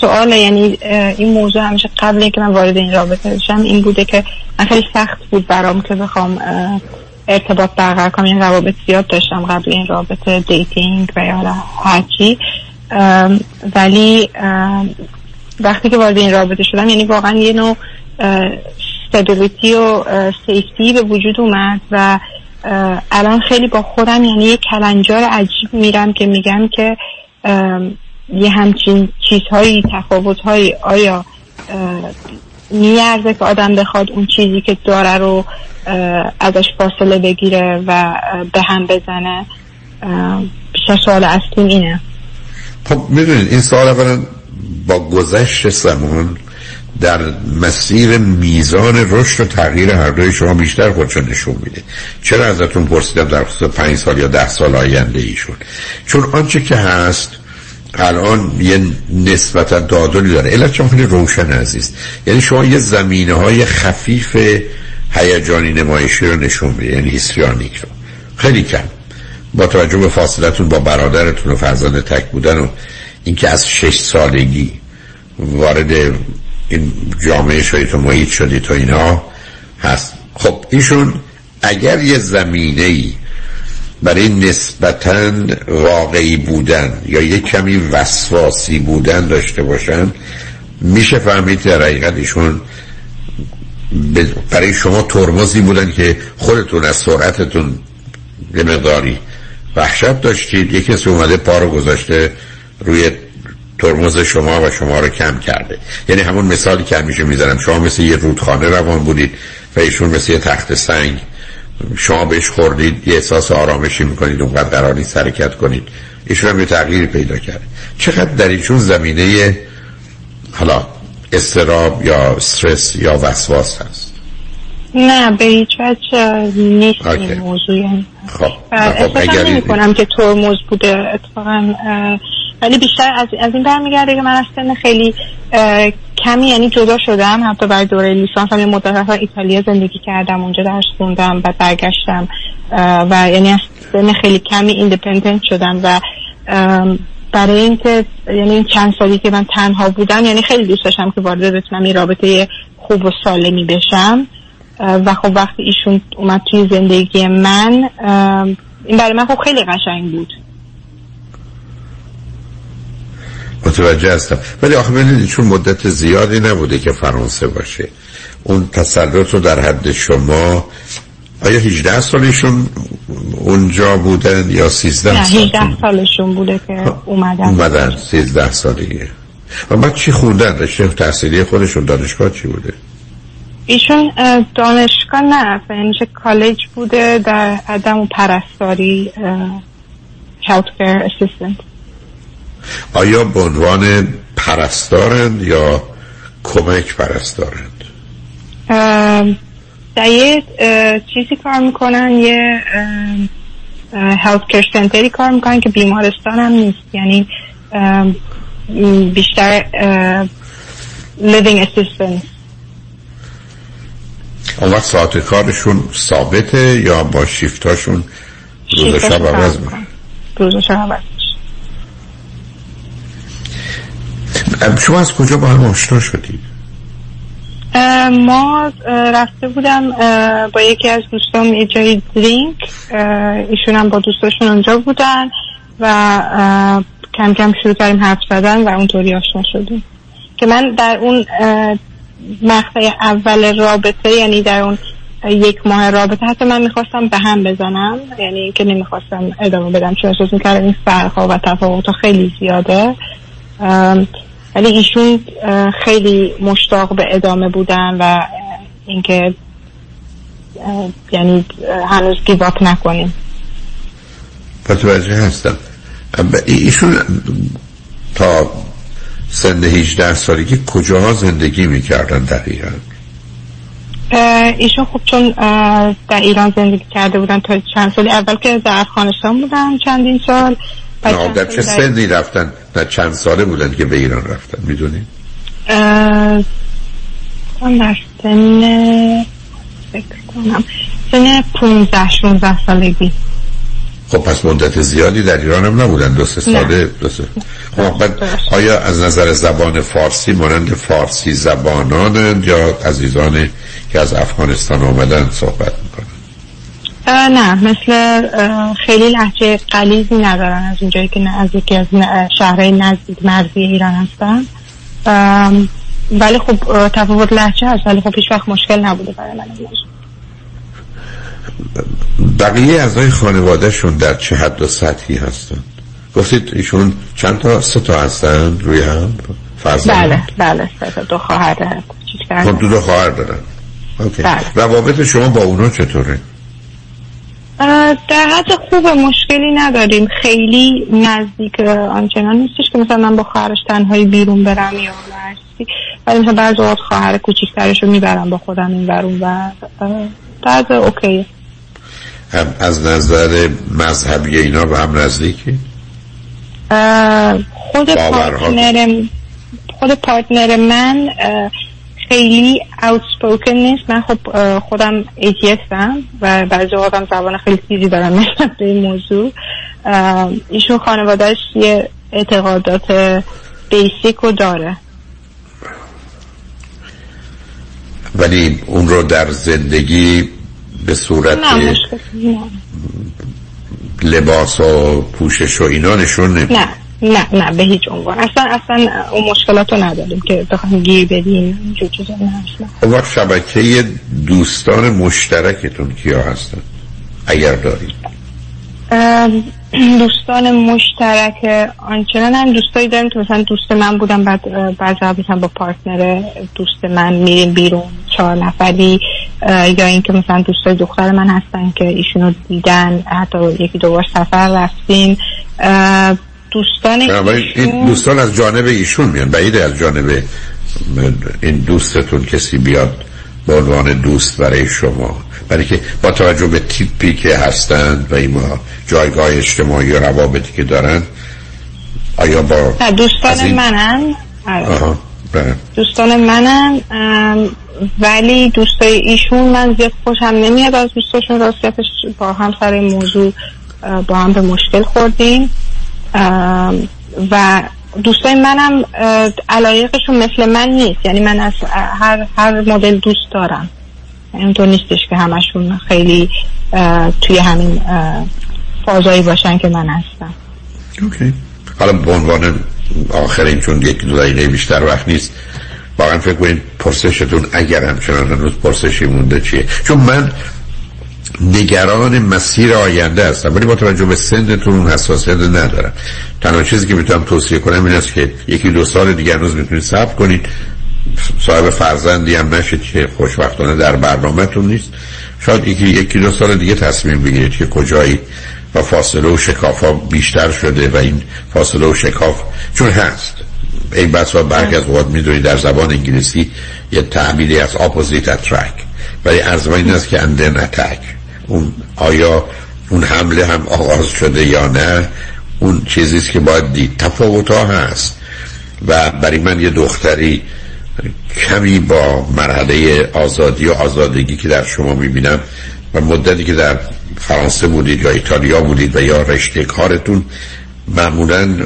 سوال یعنی این موضوع همیشه قبل اینکه من وارد این رابطه بشم این بوده که من خیلی سخت بود برام که بخوام ارتباط برقرار کنم این روابط زیاد داشتم قبل این رابطه dating و یا هرچی ولی وقتی که وارد این رابطه شدم یعنی واقعا یه نوع stability و safety به وجود اومد و الان خیلی با خودم یعنی یه کلنجار عجیب میرم که میگم که یه همچین چیزهایی تفاوتهایی آیا میارزه که آدم بخواد اون چیزی که داره رو ازش فاصله بگیره و به هم بزنه؟ بیشتر سوال اصلی اینه. خب می‌دونید این سوال اولا با گذشت زمان در مسیر میزان رشد و تغییر هر دوی شما بیشتر خودشون نشون میده. چرا ازتون پرسیدم در خصوص پنج سال یا ده سال آینده ایشون؟ چون آنچه که هست الان یه نسبتا دادلی داره. علت چون خیلی روشن عزیز. یعنی شما یه زمینه های خفیف هیجانی نمایشی رو نشون میده یعنی هیستریانیک رو. خیلی کم. با توجه به فاصلتون با برادرتون و فرزند تک بودن و اینکه از شش سالگی وارد این جامعه شدید و محیط شدید و اینا هست. خب ایشون اگر یه زمینه ای برای نسبتا واقعی بودن یا یه کمی وسواسی بودن داشته باشن میشه فهمید در حقیقت ایشون برای شما ترمزی بودن که خودتون از سرعتتون یه مقداری وحشت داشتید. یکی کسی اومده پا رو گذاشته روی ترمز شما و شما رو کم کرده. یعنی همون مثالی که همیشه می‌زنم. شما مثل یه رودخانه روان بودید و ایشون مثل یه تخت سنگ. شما بهش خوردید یه احساس آرامشی می‌کنید اونقدر قرار نیست حرکت کنید. ایشون هم یه تغییری پیدا کرده. چقدر در ایشون زمینه حالا استراب یا استرس یا وسواس هست؟ نه به هیچ وجه نیست این موضوع. خب خب اگر نمی کنم که ترمز بوده اتفاقا ولی بیشتر از, از این برمیگرده که من از سن خیلی کمی یعنی جدا شدم. حتی برای دوره لیسانس هم یه مدت ایتالیا زندگی کردم اونجا درس خوندم و برگشتم. و یعنی از سن خیلی کمی ایندیپندنت شدم و برای اینکه یعنی این چند سالی که من تنها بودم یعنی خیلی دوست داشتم که وارد بتونم این رابطه خوب و سالمی بشم. و خب وقتی ایشون اومد توی زندگی من این برای من خب خیلی قشنگ بود. متوجه هستم. ولی آخه ببینید چون مدت زیادی نبوده که فرانسه باشه. اون تسلط رو در حد شما آیا 18 سالشون اونجا بودن یا 13 نه 18 سالشون؟ بوده که اومدن. اومدن 13 سالگی و بعد چی خوندن؟ رشته تحصیلی خودشون دانشگاه چی بوده؟ ایشون دانشگاه نه یعنی کالج بوده در عدم و پرستاری healthcare assistant. آیا به عنوان پرستارند یا کمک پرستارند؟ در یه چیزی کار می‌کنن یه هلت کر سنتری کار می‌کنن که بیمارستان هم نیست. یعنی بیشتر living assistance. اون وقت ساعت کارشون ثابته یا با شیفتاشون روز شب عوض روز شب عوض شما از کجا با هم آشنا شدید؟ ما رفته بودم با یکی از دوستان یه جایی درینک ایشون هم با دوستاشون اونجا بودن و کم کم شروع کردیم حرف زدن و اونطوری آشنا شدیم. که من در اون مقطع اول رابطه یعنی در اون یک ماه رابطه حتی من می‌خواستم به هم بزنم یعنی که نمی‌خواستم ادامه بدم چون احساس می‌کردم این فرقها و تفاوت خیلی زیاده. ولی ایشون خیلی مشتاق به ادامه بودن و اینکه یعنی هنوز گیواپ نکنیم. متوجه هستم. ایشون تا سن 18 سالگی کجاها زندگی می‌کردن دقیقا ایشون خب چون در ایران زندگی کرده بودن تا چند سالی اول که در افغانستان بودن چندین سال. در چه سنی رفتن؟ در چند ساله بودن که به ایران رفتن می‌دونی؟ من در سن فکر کنم سن 15 16 سالگی. خب پس مدت زیادی در ایران هم نبودن. دو سه ساله دو سه. خب آیا از نظر زبان فارسی مانند فارسی زبانانند یا عزیزان که از افغانستان آمدن صحبت می‌کنن؟ نه مثل خیلی لحجه قلیزی ندارن از اونجایی که از یکی از شهرهای نزدیک مرزی ایران هستن. ولی خب تفاوت لحجه هست ولی خب هیچ وقت مشکل نبوده برای من. بقیه اعضای خانوادهشون در چه حد و سطحی هستن؟ گفتید ایشون چند تا سه تا هستن روی هم؟ فرزند؟ بله بله سه تا دو خواهر دارن خب دو دو خواهر دارن. اوکی. بله. روابط شما با اونا چطوره؟ در حد خوب مشکلی نداریم خیلی نزدیک آنچنان نیستش که مثلا من با خواهرش تنهایی بیرون برم یا هستی ولی مثلا بعض اوقات خواهر کوچیکترش رو می‌برم با خودم این ورون و بعد اوکی هم از نظر مذهبی اینا به هم نزدیکی؟ خود. partner خود partner من خیلی outspoken نیست. من خب خودم atheist م و بعضی هم زبان خیلی تیزی دارم نسبت به این موضوع. ایشون خانوادهش یه اعتقادات basic رو داره. ولی اون رو در زندگی به صورت نه. لباس و پوشش و اینا نشون نمی نه. نه نه به هیچ عنوان. اصلا اصلا اون مشکلات رو نداریم که بخوایم گیر بدیم. اینجور چیزا اون وقت شبکه دوستان مشترکتون کیا هستن؟ اگر دارید. دوستان مشترک آنچنان هم دوستایی داریم که مثلا دوست من بودن بعد وقت مثلا با پارتنر دوست من میریم بیرون. چهار نفری یا اینکه مثلا دوستای دختر من هستن که ایشونو دیدن. حتی یکی دو بار سفر رفتیم. دوستان این دوستان از جانب ایشون میان بعیده از جانب این دوستتون کسی بیاد به عنوان دوست برای شما برای که با توجه به تیپی که هستند و این جایگاه اجتماعی و روابطی که دارن آیا با دوستان این- منن آره. آها بله. دوستان منن ولی دوستای ایشون من زیاد خوشم نمیاد از دوستاشون راستیتش با هم سر این موضوع با هم به مشکل خوردیم و دوستای منم علایقشون مثل من نیست. یعنی من از هر هر مدل دوست دارم. اینطور نیستش که همشون خیلی توی همین فازایی باشن که من هستم. اوکی. حالا به عنوان آخرین چون یک دو دقیقه بیشتر وقت نیست واقعا فکر کنید پرسشتون اگر همچنان هنوز پرسشی مونده چیه؟ چون من نگران مسیر آینده هستم ولی با توجه به سنتون اون حساسیت ندارم. تنها چیزی که می‌تونم توصیه کنم این است که یکی دو سال دیگه هنوز می‌تونید صبر کنید. صاحب فرزندی هم نشید که خوشبختانه در برنامهتون نیست. شاید یکی یکی دو سال دیگه تصمیم بگیرید که کجایی و فاصله و شکاف ها بیشتر شده و این فاصله و شکاف چون هست. این بس و برگ از اوقات می‌دونید در زبان انگلیسی یه تعبیری از اپوزیت اترک ولی از این است که اندن اتک اون آیا اون حمله هم آغاز شده یا نه اون چیزیست که باید دید. تفاوت ها هست. و برای من یه دختری کمی با مرحله آزادی و آزادگی که در شما می‌بینم و مدتی که در فرانسه بودید یا ایتالیا بودید و یا رشته کارتون معمولا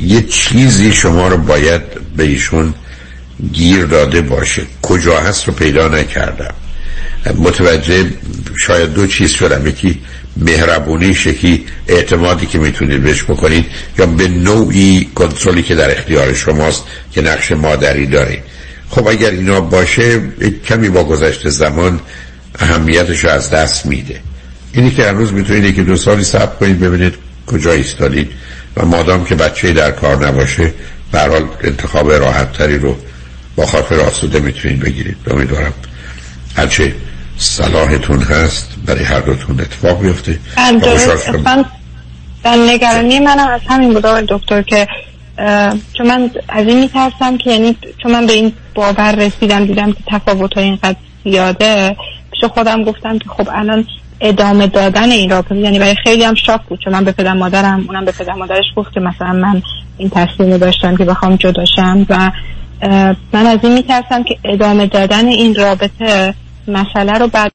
یه چیزی شما رو باید به ایشون گیر داده باشه. کجا هست رو پیدا نکردم. متوجه شاید دو چیز شدم. یکی مهربونیش یکی اعتمادی که می‌تونید بهش بکنید یا به نوعی کنترلی که در اختیار شماست که نقش مادری داره خب اگر اینا باشه کمی با گذشت زمان اهمیتش رو از دست میده. اینی که هنوز می‌تونید یکی دو سالی صبر کنید ببینید کجا ایستادید و مادام که بچه در کار نباشه به هر حال انتخاب راحت تری رو با خاطر آسوده می‌تونید بگیرید. امیدوارم. هرچه صلاحتون هست برای هر دوتون اتفاق بیفته. شدم. اصلا در نگرانی منم از همین بود دکتر که چون من از این میترسم که یعنی چون من به این باور رسیدم دیدم که تفاوت اینقدر زیاده. پیش خودم گفتم که خب الان ادامه دادن این رابطه یعنی برای خیلی هم شاک بود چون من به پدر مادرم اونم به پدر مادرش گفت که مثلا من این تصمیم رو داشتم که بخوام جداشم و من از این میترسم که ادامه دادن این رابطه مسئله